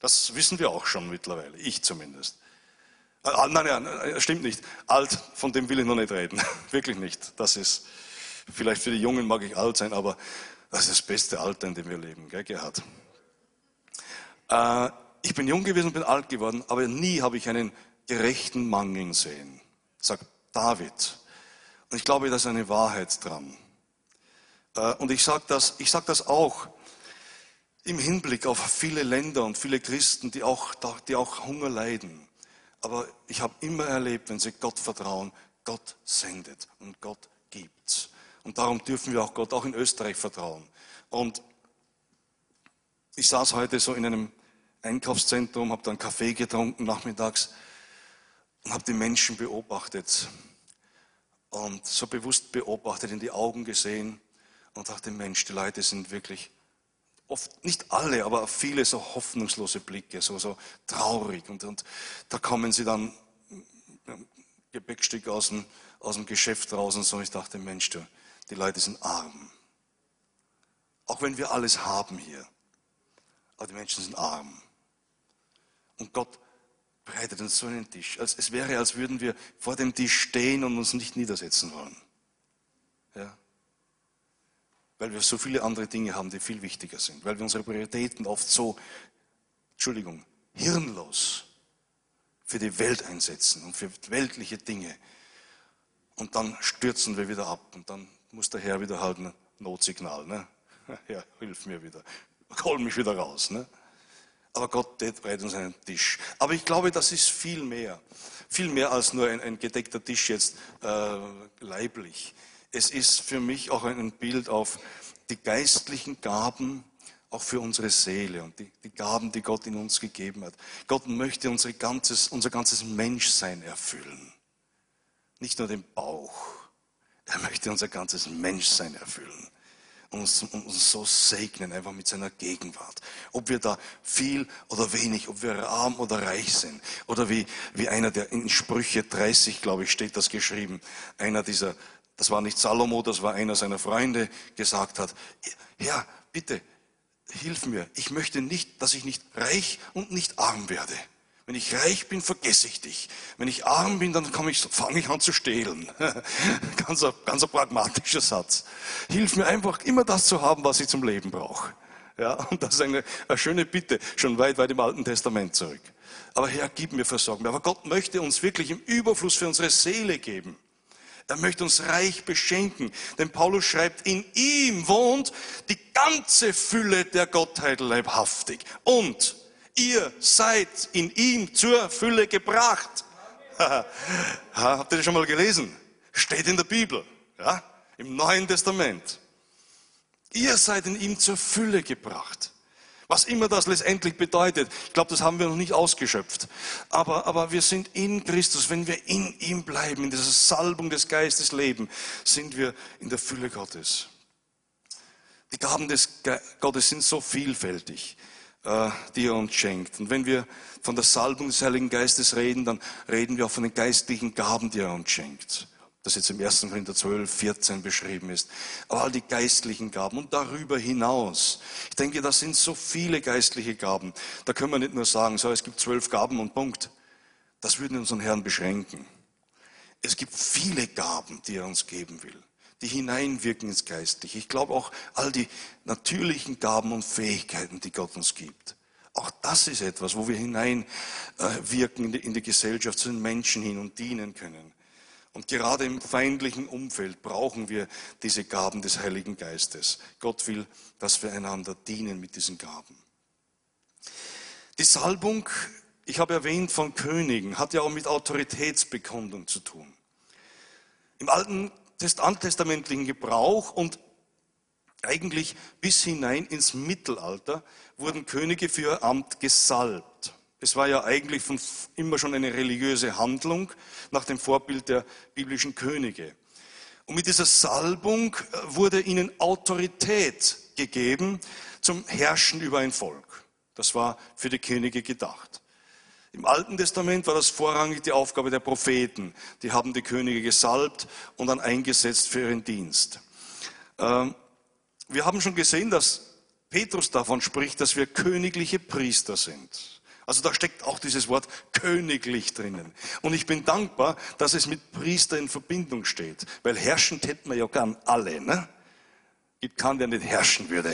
Das wissen wir auch schon mittlerweile, ich zumindest. Äh, ah, nein, nein, stimmt nicht. Alt, von dem will ich noch nicht reden. Wirklich nicht. Das ist, vielleicht für die Jungen mag ich alt sein, aber das ist das beste Alter, in dem wir leben, gell, Gerhard? Äh, ich bin jung gewesen bin alt geworden, aber nie habe ich einen gerechten Mangeln sehen, sagt David. Und ich glaube, da ist eine Wahrheit dran. Äh, und ich sage das, sag das auch im Hinblick auf viele Länder und viele Christen, die auch, die auch Hunger leiden. Aber ich habe immer erlebt, wenn sie Gott vertrauen, Gott sendet und Gott gibt. Und darum dürfen wir auch Gott auch in Österreich vertrauen. Und ich saß heute so in einem Einkaufszentrum, habe dann Kaffee getrunken nachmittags und habe die Menschen beobachtet und so bewusst beobachtet, in die Augen gesehen und dachte, Mensch, die Leute sind wirklich oft, nicht alle, aber viele so hoffnungslose Blicke, so, so traurig. Und, und da kommen sie dann Gepäckstück aus dem, aus dem Geschäft raus und so. Ich dachte, Mensch, du, die Leute sind arm. Auch wenn wir alles haben hier. Aber die Menschen sind arm. Und Gott bereitet uns so einen Tisch. Es wäre, als würden wir vor dem Tisch stehen und uns nicht niedersetzen wollen. Ja? Weil wir so viele andere Dinge haben, die viel wichtiger sind. Weil wir unsere Prioritäten oft so, Entschuldigung, hirnlos für die Welt einsetzen und für weltliche Dinge. Und dann stürzen wir wieder ab und dann muss der Herr wieder halt ein Notsignal. Ne? Ja, hilf mir wieder, hol mich wieder raus. Ne? Aber Gott bereitet uns einen Tisch. Aber ich glaube, das ist viel mehr. Viel mehr als nur ein, ein gedeckter Tisch jetzt äh, leiblich. Es ist für mich auch ein Bild auf die geistlichen Gaben, auch für unsere Seele und die, die Gaben, die Gott in uns gegeben hat. Gott möchte unser ganzes, unser ganzes Menschsein erfüllen. Nicht nur den Bauch. Er möchte unser ganzes Menschsein erfüllen uns, uns so segnen, einfach mit seiner Gegenwart. Ob wir da viel oder wenig, ob wir arm oder reich sind. Oder wie, wie einer, der in Sprüche 30, glaube ich, steht das geschrieben, einer dieser, das war nicht Salomo, das war einer seiner Freunde, gesagt hat, Herr, bitte, hilf mir. Ich möchte nicht, dass ich nicht reich und nicht arm werde. Wenn ich reich bin, vergesse ich dich. Wenn ich arm bin, dann ich, fange ich an zu stehlen. ganz, ein, ganz ein pragmatischer Satz. Hilf mir einfach, immer das zu haben, was ich zum Leben brauche. Ja, und das ist eine, eine schöne Bitte, schon weit, weit im Alten Testament zurück. Aber Herr, gib mir Versorgung. Aber Gott möchte uns wirklich im Überfluss für unsere Seele geben. Er möchte uns reich beschenken. Denn Paulus schreibt, in ihm wohnt die ganze Fülle der Gottheit leibhaftig. Und Ihr seid in ihm zur Fülle gebracht. Habt ihr das schon mal gelesen? Steht in der Bibel, ja? im Neuen Testament. Ihr seid in ihm zur Fülle gebracht. Was immer das letztendlich bedeutet, ich glaube, das haben wir noch nicht ausgeschöpft. Aber, aber wir sind in Christus. Wenn wir in ihm bleiben, in dieser Salbung des Geistes leben, sind wir in der Fülle Gottes. Die Gaben des Gottes sind so vielfältig. Äh, die er uns schenkt. Und wenn wir von der Salbung des Heiligen Geistes reden, dann reden wir auch von den geistlichen Gaben, die er uns schenkt. Das jetzt im 1. Korinther 12, 14 beschrieben ist. Aber all die geistlichen Gaben und darüber hinaus. Ich denke, das sind so viele geistliche Gaben. Da können wir nicht nur sagen, so, es gibt zwölf Gaben und Punkt. Das würde unseren Herrn beschränken. Es gibt viele Gaben, die er uns geben will die hineinwirken ins Geistliche. Ich glaube auch all die natürlichen Gaben und Fähigkeiten, die Gott uns gibt. Auch das ist etwas, wo wir hineinwirken in die, in die Gesellschaft, zu den Menschen hin und dienen können. Und gerade im feindlichen Umfeld brauchen wir diese Gaben des Heiligen Geistes. Gott will, dass wir einander dienen mit diesen Gaben. Die Salbung, ich habe erwähnt von Königen, hat ja auch mit Autoritätsbekundung zu tun. Im Alten alttestamentlichen Gebrauch und eigentlich bis hinein ins Mittelalter wurden Könige für ihr Amt gesalbt. Es war ja eigentlich von, immer schon eine religiöse Handlung nach dem Vorbild der biblischen Könige. Und mit dieser Salbung äh, wurde ihnen Autorität gegeben zum Herrschen über ein Volk. Das war für die Könige gedacht. Im Alten Testament war das vorrangig die Aufgabe der Propheten. Die haben die Könige gesalbt und dann eingesetzt für ihren Dienst. Ähm, wir haben schon gesehen, dass Petrus davon spricht, dass wir königliche Priester sind. Also da steckt auch dieses Wort königlich drinnen. Und ich bin dankbar, dass es mit Priester in Verbindung steht, weil herrschend hätten wir ja gern alle. Ne? gibt keinen, der nicht herrschen würde.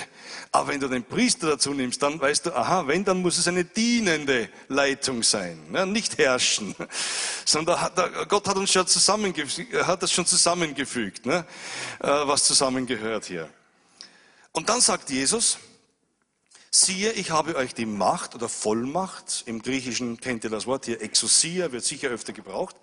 Aber wenn du den Priester dazu nimmst, dann weißt du, aha, wenn, dann muss es eine dienende Leitung sein, ne? nicht herrschen. Sondern Gott hat uns schon zusammengefügt, hat das schon zusammengefügt, ne? Äh, was zusammengehört hier. Und dann sagt Jesus, siehe, ich habe euch die Macht oder Vollmacht, im Griechischen kennt ihr das Wort hier, Exousia, wird sicher öfter gebraucht,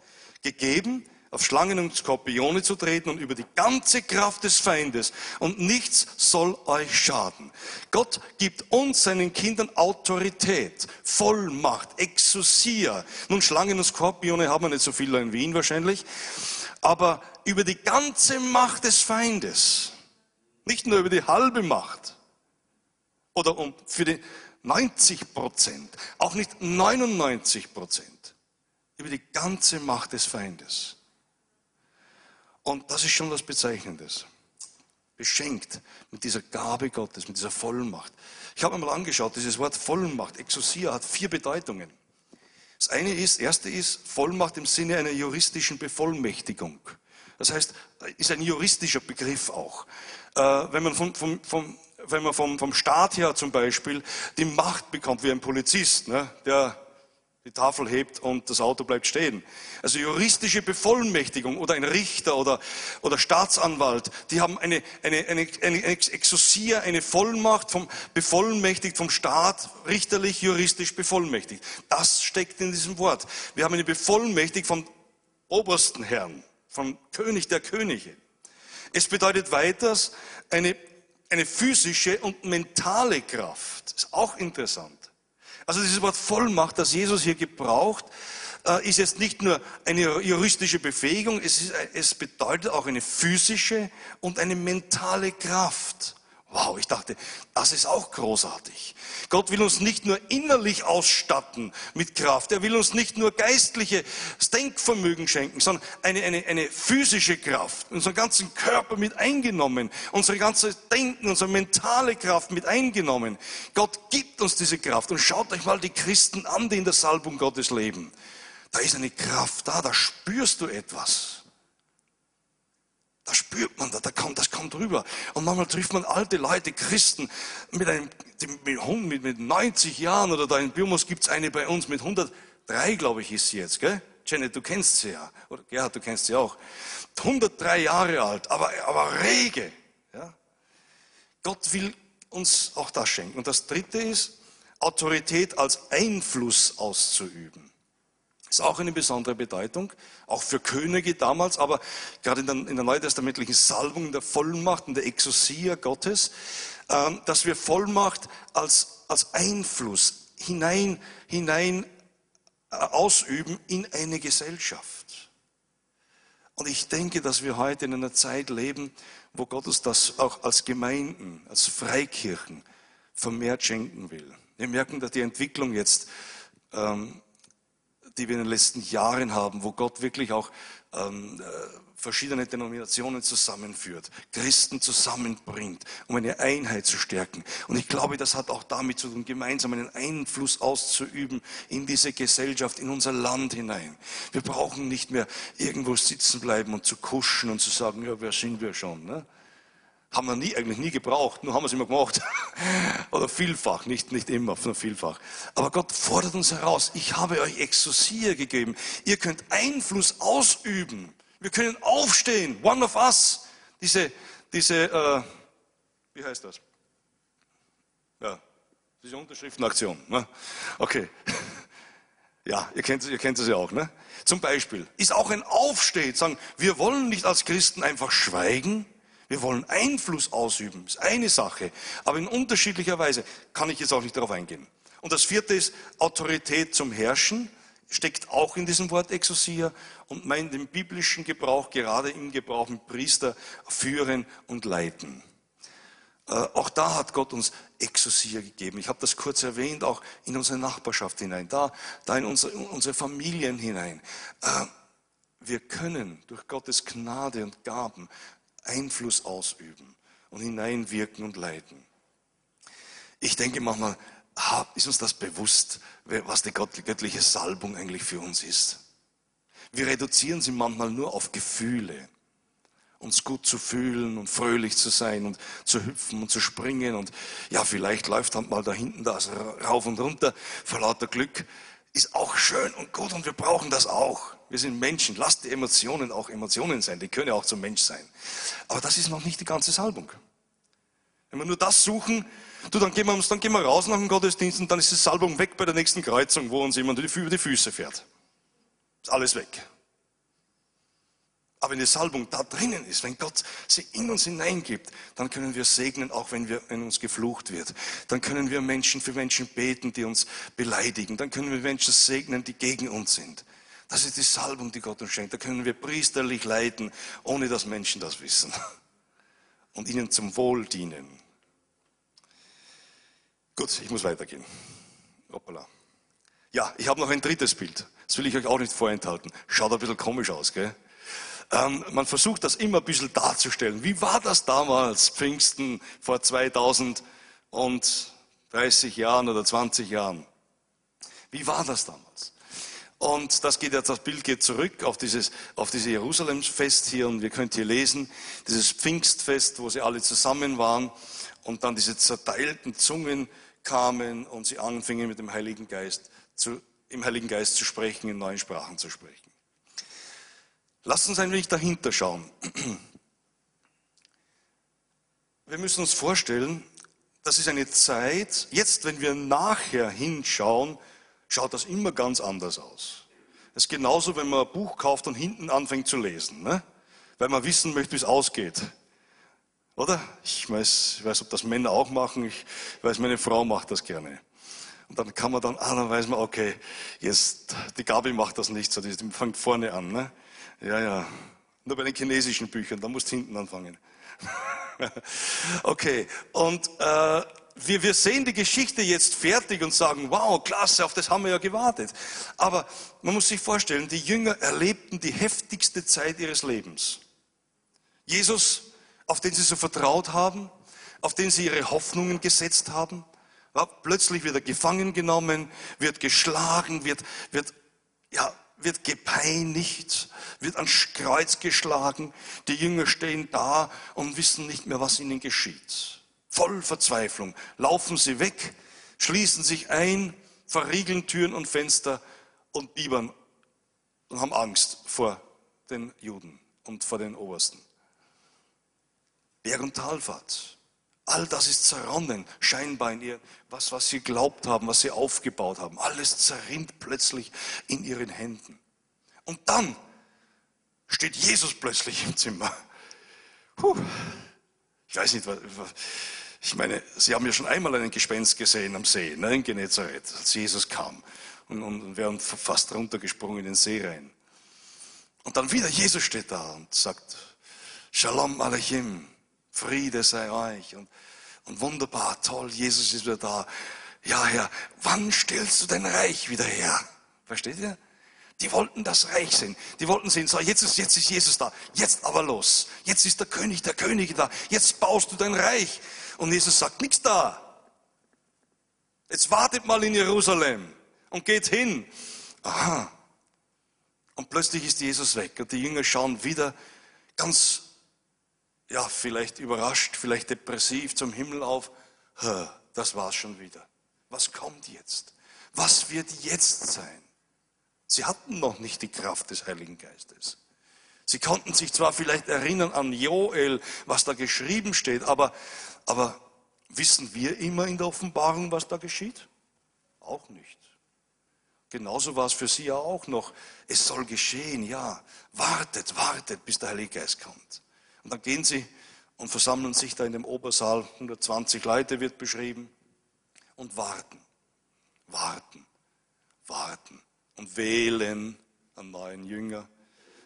gegeben, auf Schlangen und Skorpione zu treten und über die ganze Kraft des Feindes und nichts soll euch schaden. Gott gibt uns, seinen Kindern, Autorität, Vollmacht, Exousia. Nun, Schlangen und Skorpione haben wir nicht so viel in Wien wahrscheinlich, aber über die ganze Macht des Feindes, nicht nur über die halbe Macht oder um für die 90 Prozent, auch nicht 99 Prozent, über die ganze Macht des Feindes. Und das ist schon was Bezeichnendes. Beschenkt mit dieser Gabe Gottes, mit dieser Vollmacht. Ich habe mir mal angeschaut, dieses Wort Vollmacht, Exousia, hat vier Bedeutungen. Das eine ist, erste ist Vollmacht im Sinne einer juristischen Bevollmächtigung. Das heißt, ist ein juristischer Begriff auch. Äh, wenn man vom, vom, vom, wenn man vom, vom Staat her zum Beispiel die Macht bekommt, wie ein Polizist, ne, der die Tafel hebt und das Auto bleibt stehen. Also juristische Bevollmächtigung oder ein Richter oder, oder Staatsanwalt, die haben eine, eine, eine, eine Exousia, eine Vollmacht vom, bevollmächtigt vom Staat, richterlich, juristisch bevollmächtigt. Das steckt in diesem Wort. Wir haben eine Bevollmächtigung vom obersten Herrn, vom König der Könige. Es bedeutet weiters eine, eine physische und mentale Kraft. Ist auch interessant. Also dieses Wort Vollmacht, das Jesus hier gebraucht, äh, ist jetzt nicht nur eine juristische Befähigung, es, ist, es bedeutet auch eine physische und eine mentale Kraft. Wow, ich dachte, das ist auch großartig. Gott will uns nicht nur innerlich ausstatten mit Kraft, er will uns nicht nur geistliches Denkvermögen schenken, sondern eine, eine, eine physische Kraft, unseren ganzen Körper mit eingenommen, unsere ganze Denken, unsere mentale Kraft mit eingenommen. Gott gibt uns diese Kraft und schaut euch mal die Christen an, die in der Salbung Gottes leben. Da ist eine Kraft da, da spürst du etwas. Da spürt man, da, da kommt, das kommt rüber. Und manchmal trifft man alte Leute, Christen, mit einem, mit, mit 90 Jahren oder da in Birmus gibt's eine bei uns mit 103, glaube ich, ist sie jetzt, gell? Janet, du kennst sie ja. Oder Gerhard, du kennst sie auch. 103 Jahre alt, aber, aber rege. Ja? Gott will uns auch das schenken. Und das dritte ist, Autorität als Einfluss auszuüben. Ist auch eine besondere Bedeutung, auch für Könige damals, aber gerade in der, in der neutestamentlichen Salbung, in der Vollmacht, in der Exousia Gottes, ähm, dass wir Vollmacht als, als Einfluss hinein, hinein äh, ausüben in eine Gesellschaft. Und ich denke, dass wir heute in einer Zeit leben, wo Gott uns das auch als Gemeinden, als Freikirchen vermehrt schenken will. Wir merken, dass die Entwicklung jetzt ähm, die wir in den letzten Jahren haben, wo Gott wirklich auch ähm, äh, verschiedene Denominationen zusammenführt, Christen zusammenbringt, um eine Einheit zu stärken. Und ich glaube, das hat auch damit zu tun, gemeinsam einen Einfluss auszuüben in diese Gesellschaft, in unser Land hinein. Wir brauchen nicht mehr irgendwo sitzen bleiben und zu kuschen und zu sagen, ja, wer sind wir schon? Ne? Haben wir nie, eigentlich nie gebraucht, nur haben wir es immer gemacht. Oder vielfach, nicht, nicht immer, sondern vielfach. Aber Gott fordert uns heraus, ich habe euch Exousia gegeben. Ihr könnt Einfluss ausüben. Wir können aufstehen, one of us. Diese, diese äh, wie heißt das? Ja, diese Unterschriftenaktion. Ne? Okay. Ja, ihr kennt, ihr kennt das ja auch. Ne? Zum Beispiel ist auch ein Aufstehen, sagen, wir wollen nicht als Christen einfach schweigen, wir wollen Einfluss ausüben, ist eine Sache, aber in unterschiedlicher Weise kann ich jetzt auch nicht darauf eingehen. Und das vierte ist Autorität zum Herrschen, steckt auch in diesem Wort Exousia und meint den biblischen Gebrauch, gerade im Gebrauch mit Priester, führen und leiten. Äh, auch da hat Gott uns Exousia gegeben. Ich habe das kurz erwähnt, auch in unsere Nachbarschaft hinein, da, da in unsere, in unsere Familien hinein. Äh, wir können durch Gottes Gnade und Gaben Einfluss ausüben und hineinwirken und leiten. Ich denke manchmal, ist uns das bewusst, was die göttliche Salbung eigentlich für uns ist? Wir reduzieren sie manchmal nur auf Gefühle, uns gut zu fühlen und fröhlich zu sein und zu hüpfen und zu springen und ja, vielleicht läuft dann mal da hinten das rauf und runter vor lauter Glück. Ist auch schön und gut und wir brauchen das auch. Wir sind Menschen. Lasst die Emotionen auch Emotionen sein. Die können auch zum Mensch sein. Aber das ist noch nicht die ganze Salbung. Wenn wir nur das suchen, du, dann gehen wir, dann gehen wir raus nach dem Gottesdienst und dann ist die Salbung weg bei der nächsten Kreuzung, wo uns jemand über die Füße fährt. Ist alles weg. Aber wenn die Salbung da drinnen ist, wenn Gott sie in uns hineingibt, dann können wir segnen, auch wenn, wir, wenn uns geflucht wird. Dann können wir Menschen für Menschen beten, die uns beleidigen. Dann können wir Menschen segnen, die gegen uns sind. Das ist die Salbung, die Gott uns schenkt. Da können wir priesterlich leiten, ohne dass Menschen das wissen. Und ihnen zum Wohl dienen. Gut, ich muss weitergehen. Hoppala. Ja, ich habe noch ein drittes Bild. Das will ich euch auch nicht vorenthalten. Schaut ein bisschen komisch aus, gell? Ähm, man versucht das immer ein bisschen darzustellen. Wie war das damals, Pfingsten, vor 2030 Jahren oder 20 Jahren? Wie war das damals? Und das geht jetzt, das Bild geht zurück auf dieses, auf dieses Jerusalemsfest hier und wir können hier lesen, dieses Pfingstfest, wo sie alle zusammen waren und dann diese zerteilten Zungen kamen und sie anfingen mit dem Heiligen Geist zu, im Heiligen Geist zu sprechen, in neuen Sprachen zu sprechen. Lasst uns ein wenig dahinter schauen. Wir müssen uns vorstellen, das ist eine Zeit, jetzt wenn wir nachher hinschauen, schaut das immer ganz anders aus. Es ist genauso, wenn man ein Buch kauft und hinten anfängt zu lesen, ne? weil man wissen möchte, wie es ausgeht. Oder? Ich weiß, ich weiß, ob das Männer auch machen. Ich weiß, meine Frau macht das gerne. Und dann kann man dann, ah, dann weiß man, okay, jetzt, die Gabi macht das nicht so, die fängt vorne an. Ne? Ja, ja. Nur bei den chinesischen Büchern, da musst du hinten anfangen. okay, und äh, wir, wir sehen die Geschichte jetzt fertig und sagen, wow, klasse, auf das haben wir ja gewartet. Aber man muss sich vorstellen, die Jünger erlebten die heftigste Zeit ihres Lebens. Jesus, auf den sie so vertraut haben, auf den sie ihre Hoffnungen gesetzt haben, ja, plötzlich wird er gefangen genommen, wird geschlagen, wird, wird ja, wird gepeinigt, wird ans Kreuz geschlagen. Die Jünger stehen da und wissen nicht mehr, was ihnen geschieht. Voll Verzweiflung laufen sie weg, schließen sich ein, verriegeln Türen und Fenster und biebern und haben Angst vor den Juden und vor den Obersten. Berg- und Talfahrt. All das ist zerronnen, scheinbar in ihr, was, was sie glaubt haben, was sie aufgebaut haben. Alles zerrinnt plötzlich in ihren Händen. Und dann steht Jesus plötzlich im Zimmer. Puh. Ich weiß nicht, was, ich meine, Sie haben ja schon einmal einen Gespenst gesehen am See, ne, in Genezareth, als Jesus kam und, und, wären fast runtergesprungen in den See rein. Und dann wieder Jesus steht da und sagt, Shalom Aleichem, Friede sei euch. Und, und wunderbar, toll, Jesus ist wieder da. Ja, Herr, wann stellst du dein Reich wieder her? Versteht ihr? Die wollten das Reich sehen. Die wollten sehen, so, jetzt ist, jetzt ist Jesus da. Jetzt aber los. Jetzt ist der König, der Könige da. Jetzt baust du dein Reich. Und Jesus sagt, nichts da. Jetzt wartet mal in Jerusalem und geht hin. Aha. Und plötzlich ist Jesus weg und die Jünger schauen wieder ganz ja, vielleicht überrascht, vielleicht depressiv zum Himmel auf. Das war's schon wieder. Was kommt jetzt? Was wird jetzt sein? Sie hatten noch nicht die Kraft des Heiligen Geistes. Sie konnten sich zwar vielleicht erinnern an Joel, was da geschrieben steht, aber, aber wissen wir immer in der Offenbarung, was da geschieht? Auch nicht. Genauso war es für sie ja auch noch. Es soll geschehen, ja. Wartet, wartet, bis der Heilige Geist kommt. Und dann gehen sie und versammeln sich da in dem Obersaal, 120 Leute wird beschrieben, und warten, warten, warten und wählen einen neuen Jünger.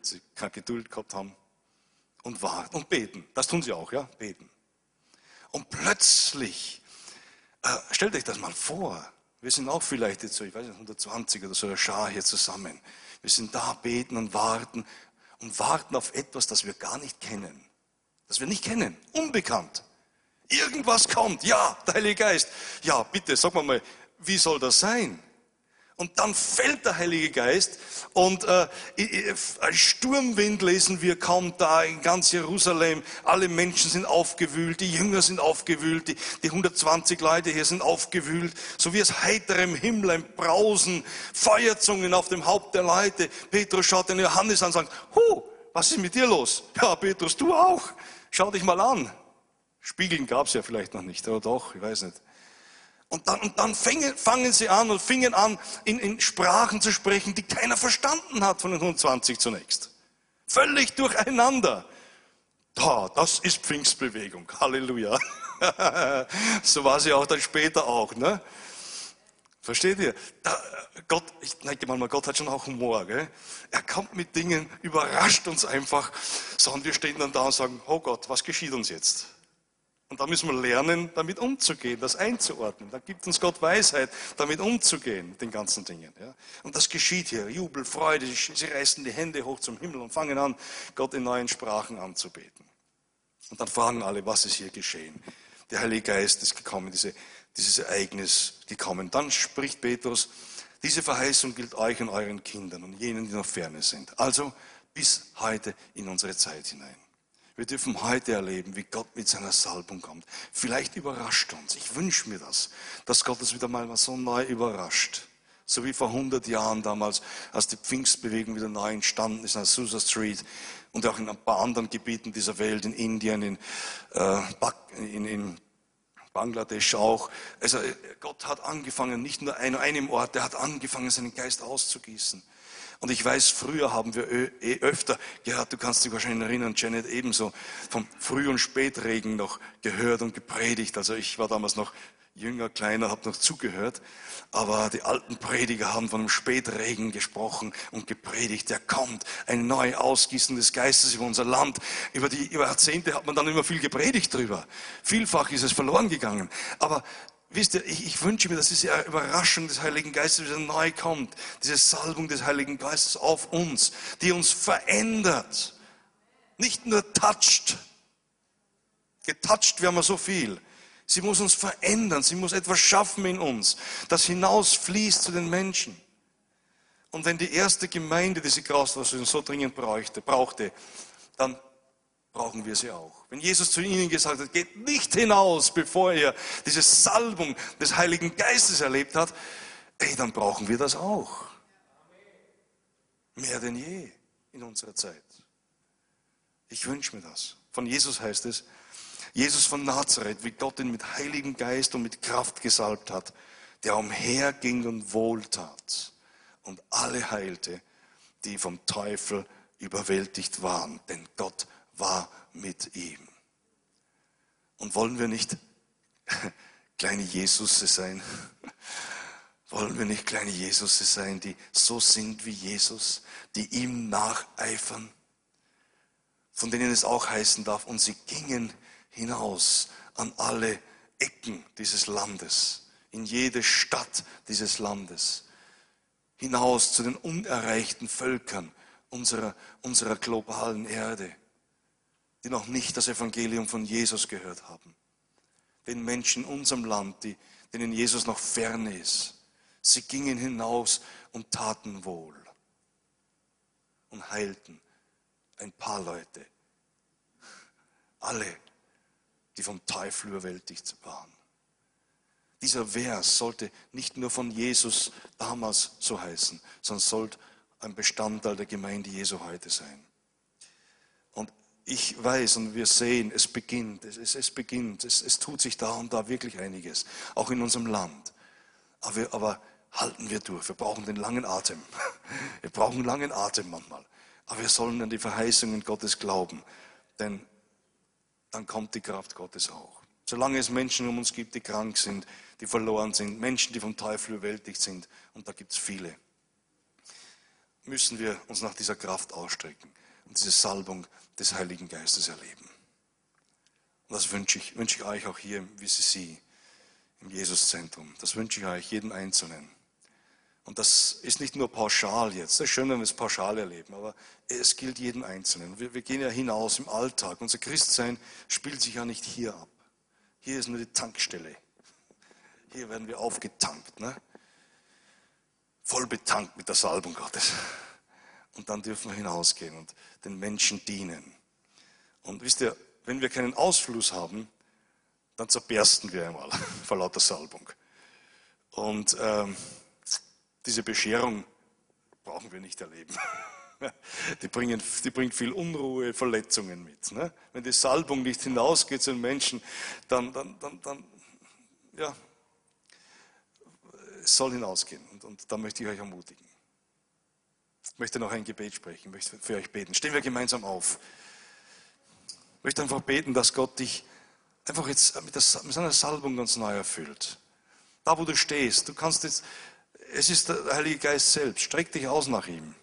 Sie keine Geduld gehabt haben und warten und beten. Das tun sie auch, ja, beten. Und plötzlich, äh, stellt euch das mal vor, wir sind auch vielleicht jetzt so, ich weiß nicht, 120 oder so eine Schar hier zusammen. Wir sind da, beten und warten und warten auf etwas, das wir gar nicht kennen das wir nicht kennen, unbekannt. Irgendwas kommt, ja, der Heilige Geist. Ja, bitte, sag mal mal, wie soll das sein? Und dann fällt der Heilige Geist und äh, ein Sturmwind lesen wir, kommt da in ganz Jerusalem. Alle Menschen sind aufgewühlt, die Jünger sind aufgewühlt, die, die 120 Leute hier sind aufgewühlt. So wie aus heiterem Himmel ein Brausen, Feuerzungen auf dem Haupt der Leute. Petrus schaut den Johannes an und sagt, Hu, was ist mit dir los? Ja, Petrus, du auch. Schau dich mal an. Spiegeln gab es ja vielleicht noch nicht, oder doch, ich weiß nicht. Und dann, und dann fangen, fangen sie an und fingen an, in, in Sprachen zu sprechen, die keiner verstanden hat von den 120 zunächst. Völlig durcheinander. Da, das ist Pfingstbewegung. Halleluja. so war sie auch dann später auch. Ne? Versteht ihr? Da, Gott, ich denke mal, Gott hat schon auch Humor. Gell? Er kommt mit Dingen, überrascht uns einfach, sondern wir stehen dann da und sagen, oh Gott, was geschieht uns jetzt? Und da müssen wir lernen, damit umzugehen, das einzuordnen. Da gibt uns Gott Weisheit, damit umzugehen, mit den ganzen Dingen. Ja? Und das geschieht hier. Jubel, Freude, sie reißen die Hände hoch zum Himmel und fangen an, Gott in neuen Sprachen anzubeten. Und dann fragen alle, was ist hier geschehen? Der Heilige Geist ist gekommen, diese, dieses Ereignis gekommen. Dann spricht Petrus, diese Verheißung gilt euch und euren Kindern und jenen, die noch ferne sind. Also bis heute in unsere Zeit hinein. Wir dürfen heute erleben, wie Gott mit seiner Salbung kommt. Vielleicht überrascht uns. Ich wünsche mir das, dass Gott es wieder mal so neu überrascht. So wie vor 100 Jahren damals, als die Pfingstbewegung wieder neu entstanden ist an Susa Street und auch in ein paar anderen Gebieten dieser Welt, in Indien, in, äh, in, in Bangladesch auch. Also Gott hat angefangen, nicht nur an einem Ort, er hat angefangen, seinen Geist auszugießen. Und ich weiß, früher haben wir eh öfter gehört, du kannst dich wahrscheinlich erinnern, Janet ebenso, vom Früh- und Spätregen noch gehört und gepredigt. Also ich war damals noch jünger, kleiner, habe noch zugehört. Aber die alten Prediger haben von einem Spätregen gesprochen und gepredigt. Der kommt, ein neu Ausgießen des Geistes über unser Land. Über die Jahrzehnte hat man dann immer viel gepredigt drüber. Vielfach ist es verloren gegangen. Aber Wisst ihr, ich, ich, wünsche mir, dass diese Überraschung des Heiligen Geistes wieder neu kommt. Diese Salbung des Heiligen Geistes auf uns, die uns verändert. Nicht nur toucht. Getoucht werden wir so viel. Sie muss uns verändern. Sie muss etwas schaffen in uns, das hinausfließt zu den Menschen. Und wenn die erste Gemeinde diese Grauswassung so dringend brauchte, brauchte, dann brauchen wir sie auch. Wenn Jesus zu ihnen gesagt hat, geht nicht hinaus, bevor ihr diese Salbung des Heiligen Geistes erlebt habt, ey, dann brauchen wir das auch. Mehr denn je in unserer Zeit. Ich wünsche mir das. Von Jesus heißt es, Jesus von Nazareth, wie Gott ihn mit Heiligen Geist und mit Kraft gesalbt hat, der umherging und wohltat und alle heilte, die vom Teufel überwältigt waren. Denn Gott war mit ihm. Und wollen wir nicht kleine Jesusse sein? Wollen wir nicht kleine Jesusse sein, die so sind wie Jesus, die ihm nacheifern, von denen es auch heißen darf, und sie gingen hinaus an alle Ecken dieses Landes, in jede Stadt dieses Landes, hinaus zu den unerreichten Völkern unserer, unserer globalen Erde die noch nicht das Evangelium von Jesus gehört haben. Den Menschen in unserem Land, die, denen Jesus noch fern ist. Sie gingen hinaus und taten wohl und heilten ein paar Leute. Alle, die vom Teufel überwältigt waren. Dieser Vers sollte nicht nur von Jesus damals so heißen, sondern sollte ein Bestandteil der Gemeinde Jesu heute sein ich weiß und wir sehen, es beginnt, es, es, es beginnt, es, es, tut sich da und da wirklich einiges, auch in unserem Land. Aber, wir, aber halten wir durch, wir brauchen den langen Atem. Wir brauchen langen Atem manchmal. Aber wir sollen an die Verheißungen Gottes glauben, denn dann kommt die Kraft Gottes auch. Solange es Menschen um uns gibt, die krank sind, die verloren sind, Menschen, die vom Teufel überwältigt sind, und da gibt es viele, müssen wir uns nach dieser Kraft ausstrecken und diese Salbung des Heiligen Geistes erleben. Und das wünsche ich, wünsche ich euch auch hier im WCC, im Jesuszentrum. Das wünsche ich euch, jeden Einzelnen. Und das ist nicht nur pauschal jetzt. Es ist schön, wenn wir es pauschal erleben, aber es gilt jeden Einzelnen. Wir, wir gehen ja hinaus im Alltag. Unser Christsein spielt sich ja nicht hier ab. Hier ist nur die Tankstelle. Hier werden wir aufgetankt. Ne? Voll betankt mit der Salbung Gottes und dann dürfen wir hinausgehen und den Menschen dienen. Und wisst ihr, wenn wir keinen Ausfluss haben, dann zerbersten wir einmal vor lauter Salbung. Und ähm, diese Bescherung brauchen wir nicht erleben. Die, bringen, die bringt viel Unruhe, Verletzungen mit. Ne? Wenn die Salbung nicht hinausgeht zu den Menschen, dann, dann, dann, dann ja, es soll hinausgehen. Und, und da möchte ich euch ermutigen. Ich möchte noch ein Gebet sprechen, möchte für euch beten. Stehen wir gemeinsam auf. Ich möchte einfach beten, dass Gott dich einfach jetzt mit, der, mit seiner Salbung ganz neu erfüllt. Da, wo du stehst, du kannst jetzt, es ist der Heilige Geist selbst. Streck dich aus nach ihm.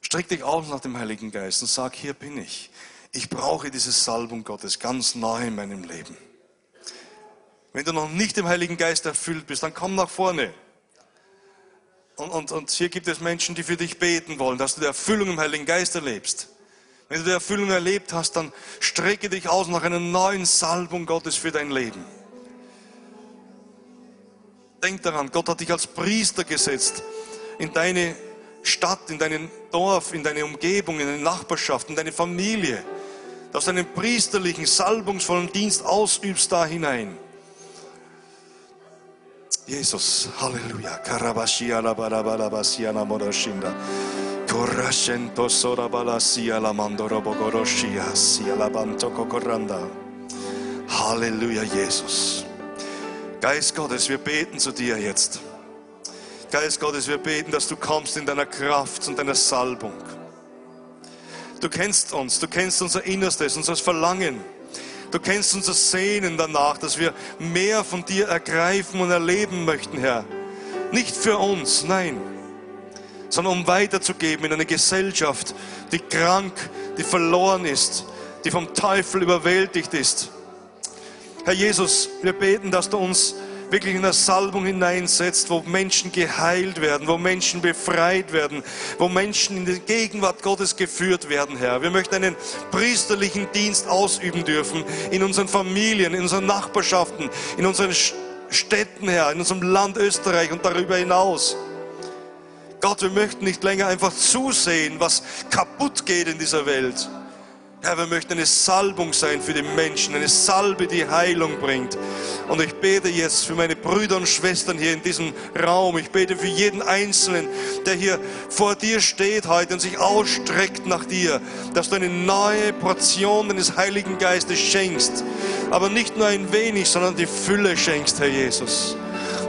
Streck dich aus nach dem Heiligen Geist und sag, hier bin ich. Ich brauche diese Salbung Gottes ganz neu in meinem Leben. Wenn du noch nicht im Heiligen Geist erfüllt bist, dann komm nach vorne. Und, und, und hier gibt es Menschen, die für dich beten wollen, dass du die Erfüllung im Heiligen Geist erlebst. Wenn du die Erfüllung erlebt hast, dann strecke dich aus nach einer neuen Salbung Gottes für dein Leben. Denk daran, Gott hat dich als Priester gesetzt in deine Stadt, in dein Dorf, in deine Umgebung, in deine Nachbarschaft, in deine Familie. Dass du einen priesterlichen, salbungsvollen Dienst ausübst da hinein. Jesus, Halleluja. Karabashia la barabasia la modoshinda. Korashento sorabalasia la mandorobogoroshia sia la bantoko koranda. Halleluja, Jesus. Geist Gottes, wir beten zu dir jetzt. Geist Gottes, wir beten, dass du kommst in deiner Kraft und deiner Salbung. Du kennst uns, du kennst unser Innerstes, unser Verlangen. Du kennst unser Sehnen danach, dass wir mehr von dir ergreifen und erleben möchten, Herr. Nicht für uns, nein, sondern um weiterzugeben in eine Gesellschaft, die krank, die verloren ist, die vom Teufel überwältigt ist. Herr Jesus, wir beten, dass du uns wirklich in eine Salbung hineinsetzt, wo Menschen geheilt werden, wo Menschen befreit werden, wo Menschen in die Gegenwart Gottes geführt werden, Herr. Wir möchten einen priesterlichen Dienst ausüben dürfen in unseren Familien, in unseren Nachbarschaften, in unseren Städten, Herr, in unserem Land Österreich und darüber hinaus. Gott, wir möchten nicht länger einfach zusehen, was kaputt geht in dieser Welt Herr, wir möchten eine Salbung sein für die Menschen, eine Salbe, die Heilung bringt. Und ich bete jetzt für meine Brüder und Schwestern hier in diesem Raum. Ich bete für jeden Einzelnen, der hier vor dir steht heute und sich ausstreckt nach dir, dass du eine neue Portion deines Heiligen Geistes schenkst. Aber nicht nur ein wenig, sondern die Fülle schenkst, Herr Jesus.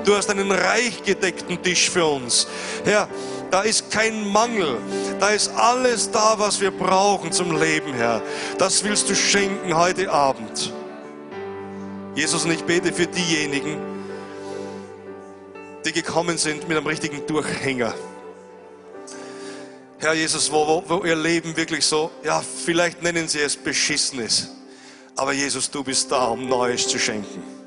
Du hast einen reich gedeckten Tisch für uns. Herr, da ist kein Mangel. Da ist alles da, was wir brauchen zum Leben, Herr. Das willst du schenken heute Abend. Jesus, und ich bete für diejenigen, die gekommen sind mit einem richtigen Durchhänger. Herr Jesus, wo, wo, wo ihr Leben wirklich so, ja, vielleicht nennen sie es beschissen ist. Aber Jesus, du bist da, um Neues zu schenken.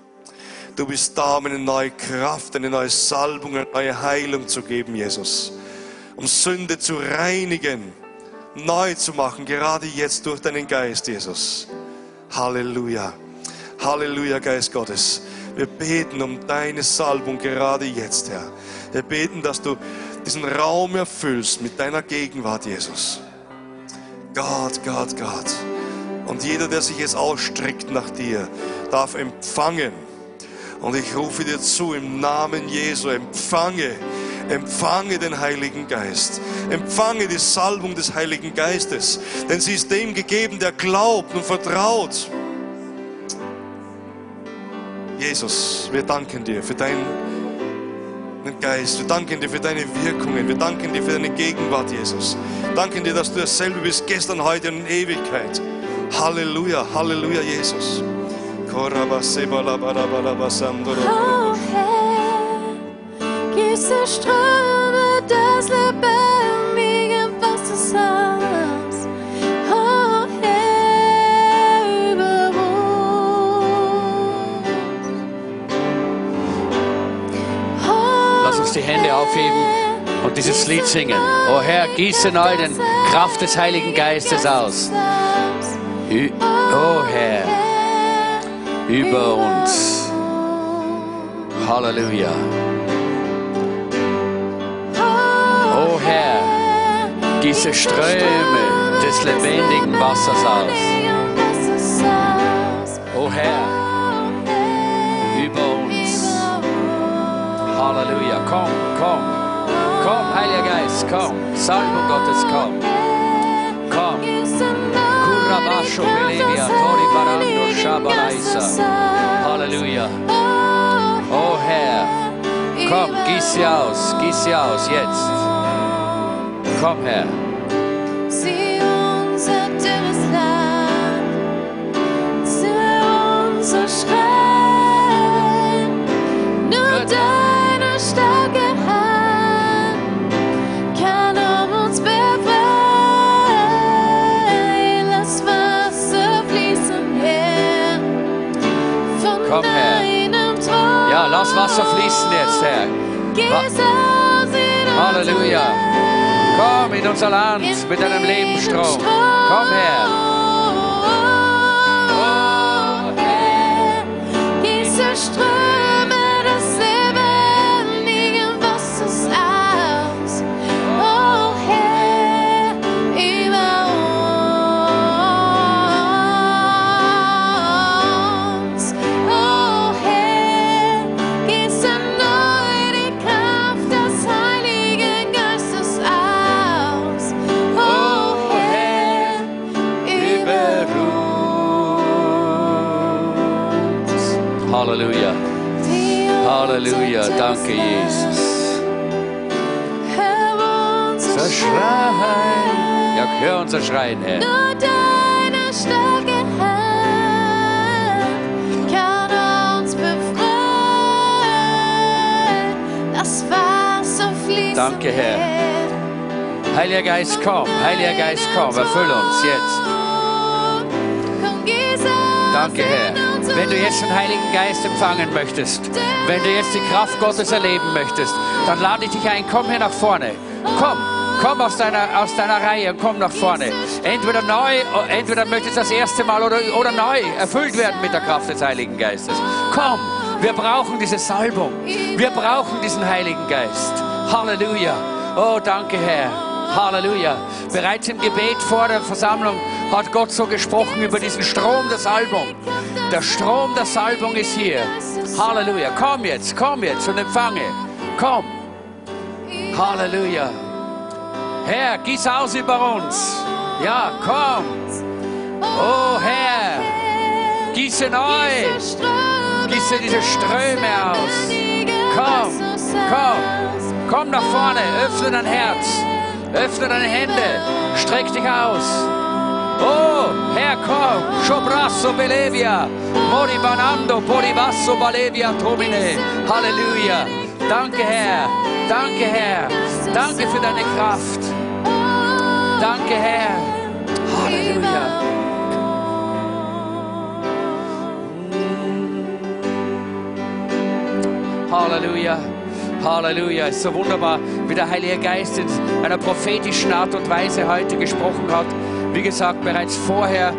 Du bist da, um eine neue Kraft, eine neue Salbung, eine neue Heilung zu geben, Jesus um Sünde zu reinigen, neu zu machen, gerade jetzt durch deinen Geist, Jesus. Halleluja. Halleluja, Geist Gottes. Wir beten um deine Salbung gerade jetzt, Herr. Wir beten, dass du diesen Raum erfüllst mit deiner Gegenwart, Jesus. Gott, Gott, Gott. Und jeder, der sich jetzt ausstreckt nach dir, darf empfangen. Und ich rufe dir zu im Namen Jesu, empfange empfange den Heiligen Geist. Empfange die Salbung des Heiligen Geistes, denn sie ist dem gegeben, der glaubt und vertraut. Jesus, wir danken dir für deinen Geist. Wir danken dir für deine Wirkungen. Wir danken dir für deine Gegenwart, Jesus. Danken dir, dass du dasselbe bist, gestern, heute und in Ewigkeit. Halleluja, Halleluja, Jesus. Oh, Herr diese Ströme des lebendigen Wassers aus. Oh, Herr, über uns. Lass uns die Hände aufheben und dieses Lied singen. Oh Herr, gieße neu den Kraft des Heiligen Geistes aus. Oh Herr, über uns. Halleluja. diese Ströme des lebendigen Wassers aus. O Herr, über uns. Halleluja. Komm, komm, Komm, Heiliger Geist, komm. Salbung Gottes. Komm. Kurabasho, Belevia, Tori Barando, Shabalaisa. Halleluja. Oh Herr, komm, gieß sie aus, gieß sie aus, jetzt. Komm, Herr. Wasser fließen jetzt, Herr. Halleluja. Komm in unser Land mit deinem Lebensstrom. Komm her. Oh, Herr, diese Ströme Danke, Jesus. Hör unser Schreien. Ja, hör unser Schreien, Herr. Nur deine starke Hand kann uns befreien. Das Wasser fließt Danke, Herr. Heiliger Geist, komm. Heiliger Geist, komm. Erfüll uns jetzt. Danke, Herr. Wenn du jetzt den Heiligen Geist empfangen möchtest, wenn du jetzt die Kraft Gottes erleben möchtest, dann lade ich dich ein, komm hier nach vorne. Komm, komm aus deiner, aus deiner Reihe komm nach vorne. Entweder neu, entweder möchtest du das erste Mal oder, oder neu erfüllt werden mit der Kraft des Heiligen Geistes. Komm, wir brauchen diese Salbung. Wir brauchen diesen Heiligen Geist. Halleluja. Oh, danke, Herr. Halleluja. Bereits im Gebet vor der Versammlung hat Gott so gesprochen über diesen Strom der Salbung. Der Strom der Salbung ist hier. Halleluja. Komm jetzt, komm jetzt und empfange. Komm. Halleluja. Herr, gieß aus über uns. Ja, komm. Oh Herr, gieße neu. Gieße diese Ströme aus. Komm, komm. Komm nach vorne, öffne dein Herz. Öffne deine Hände. Streck dich aus. Oh, Herr, komm. Shobrasso belevia. Mori banando, poribasso balevia tomine. Halleluja. Danke, Herr. Danke, Herr. Danke für deine Kraft. Danke, Herr. Halleluja. Halleluja. Halleluja. Es ist so wunderbar, wie der Heilige Geist in einer prophetischen Art und Weise heute gesprochen hat. Wie gesagt, bereits vorher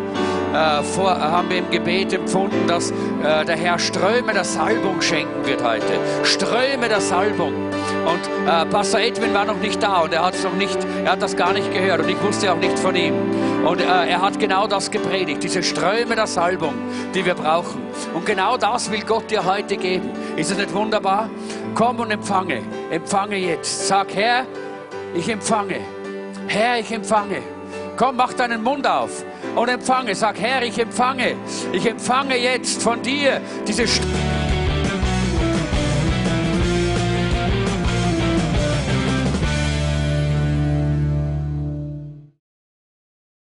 äh, vor, haben wir im Gebet empfunden, dass äh, der Herr Ströme der Salbung schenken wird heute. Ströme der Salbung. Und äh, Pastor Edwin war noch nicht da und er hat noch nicht, er hat das gar nicht gehört und ich wusste auch nicht von ihm. Und äh, er hat genau das gepredigt, diese Ströme der Salbung, die wir brauchen. Und genau das will Gott dir heute geben. Ist es nicht wunderbar? Komm und empfange. Empfange jetzt. Sag, Herr, ich empfange. Herr, ich empfange. Komm, mach deinen Mund auf und empfange. Sag, Herr, ich empfange. Ich empfange jetzt von dir diese St